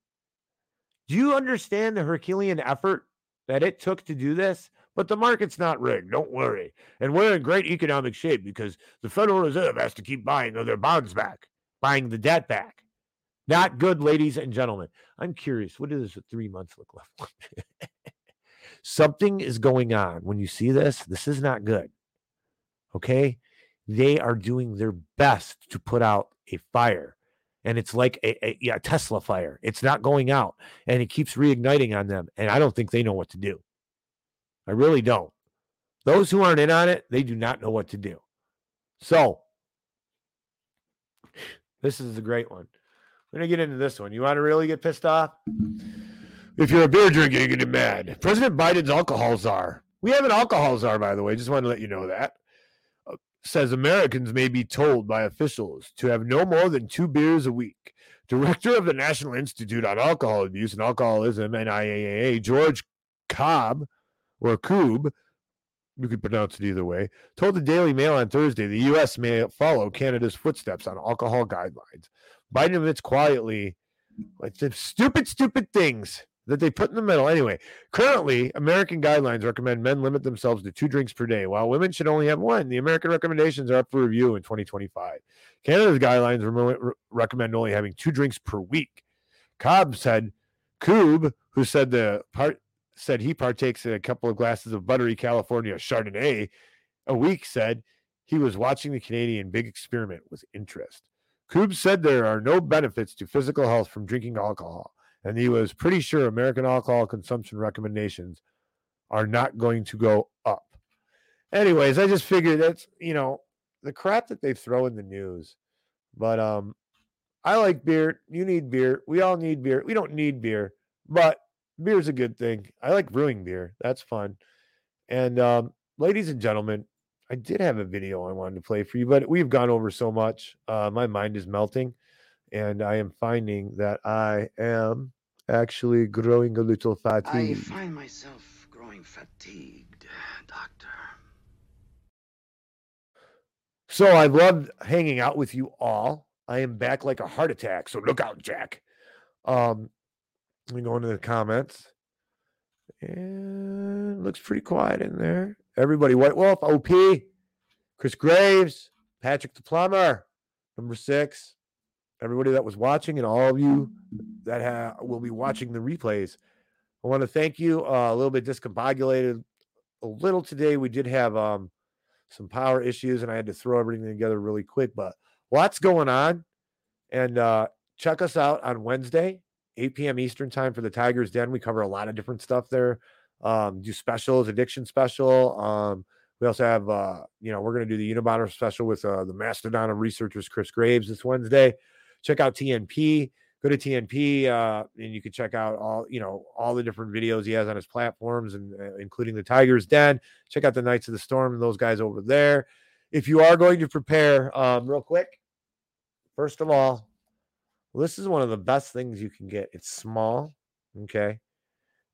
Do you understand the Herculean effort that it took to do this? But the market's not rigged. Don't worry. And we're in great economic shape because the Federal Reserve has to keep buying their bonds back, buying the debt back. Not good, ladies and gentlemen. I'm curious. What does three months look like? Something is going on. When you see this, this is not good. Okay. They are doing their best to put out a fire. And it's like a, a yeah, Tesla fire. It's not going out and it keeps reigniting on them. And I don't think they know what to do. I really don't. Those who aren't in on it, they do not know what to do. So, this is a great one. We're going to get into this one. You want to really get pissed off? If you're a beer drinker, you're getting mad. President Biden's alcohol czar. We have an alcohol czar, by the way. Just wanted to let you know that. Uh, says Americans may be told by officials to have no more than two beers a week. Director of the National Institute on Alcohol Abuse and Alcoholism, NIAAA, George Cobb, or Koob, you could pronounce it either way, told the Daily Mail on Thursday the U.S. may follow Canada's footsteps on alcohol guidelines. Biden admits quietly, like stupid, stupid things that they put in the middle. Anyway, currently, American guidelines recommend men limit themselves to two drinks per day, while women should only have one. The American recommendations are up for review in 2025. Canada's guidelines re- recommend only having two drinks per week. Cobb said, Koob, who said the part said he partakes in a couple of glasses of buttery California Chardonnay a week, said he was watching the Canadian big experiment with interest. Koob said there are no benefits to physical health from drinking alcohol, and he was pretty sure American alcohol consumption recommendations are not going to go up. Anyways, I just figured that's you know the crap that they throw in the news. But um I like beer. You need beer. We all need beer. We don't need beer, but beer's a good thing. I like brewing beer. That's fun. And um, ladies and gentlemen, I did have a video I wanted to play for you, but we've gone over so much. Uh, my mind is melting, and I am finding that I am actually growing a little fatigued. I find myself growing fatigued, Doctor. So I loved hanging out with you all. I am back like a heart attack. So look out, Jack. Um, let me go into the comments. And looks pretty quiet in there. Everybody, White Wolf, OP, Chris Graves, Patrick the Plumber, number six. Everybody that was watching, and all of you that ha- will be watching the replays. I want to thank you. Uh, a little bit discombobulated a little today. We did have um some power issues and I had to throw everything together really quick, but lots going on. And uh, check us out on Wednesday, 8 p.m. Eastern time for the Tigers Den. We cover a lot of different stuff there. um, do specials, addiction special. Um, we also have, uh, you know, we're going to do the Unabomber special with uh, the mastodon of researchers, Chris Graves, this Wednesday. Check out TNP. Go to TNP, uh, and you can check out all, you know, all the different videos he has on his platforms, and uh, including the Tigers Den. Check out the Knights of the Storm and those guys over there. If you are going to prepare, um, real quick, first of all, this is one of the best things you can get. It's small, okay.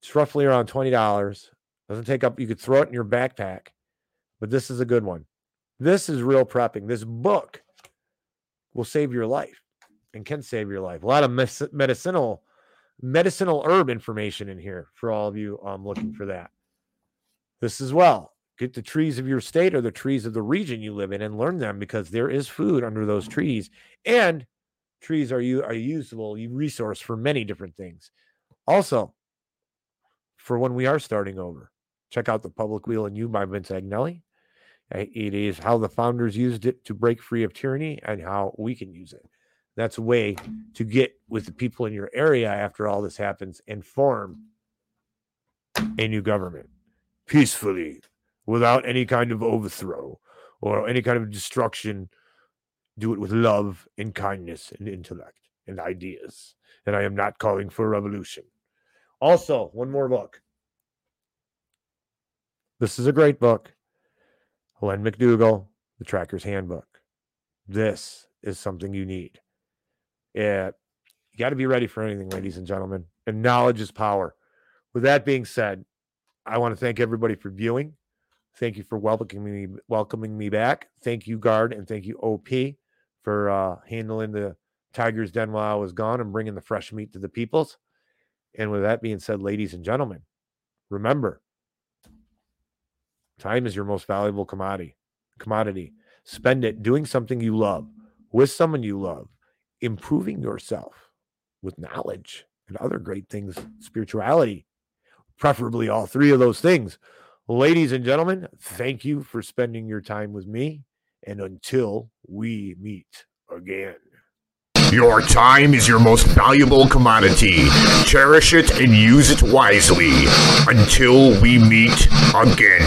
It's roughly around twenty dollars. Doesn't take up. You could throw it in your backpack but this is a good one. This is real prepping. This book will save your life and can save your life. A lot of medicinal medicinal herb information in here for all of you um, looking for that. This as well. Get the trees of your state or the trees of the region you live in and learn them because there is food under those trees. And trees are you are usable resource for many different things. Also, for when we are starting over, check out the Public Wheel and You by Vince Agnelli. It is how the founders used it to break free of tyranny and how we can use it. That's a way to get with the people in your area after all this happens and form a new government peacefully without any kind of overthrow or any kind of destruction. Do it with love and kindness and intellect and ideas. And I am not calling for a revolution. Also, one more book. This is a great book. Helen McDougall, The Tracker's Handbook. This is something you need. Yeah, you got to be ready for anything, ladies and gentlemen. And knowledge is power. With that being said, I want to thank everybody for viewing. Thank you for welcoming me, welcoming me back. Thank you, Guard, and thank you, OP, for uh, handling the Tigers Den while I was gone and bringing the fresh meat to the peoples. And with that being said, ladies and gentlemen, remember Time is your most valuable commodity. Commodity. Spend it doing something you love with someone you love, improving yourself with knowledge and other great things, spirituality, preferably all three of those things. Ladies and gentlemen, thank you for spending your time with me. And until we meet again. Your time is your most valuable commodity. Cherish it and use it wisely. Until we meet again.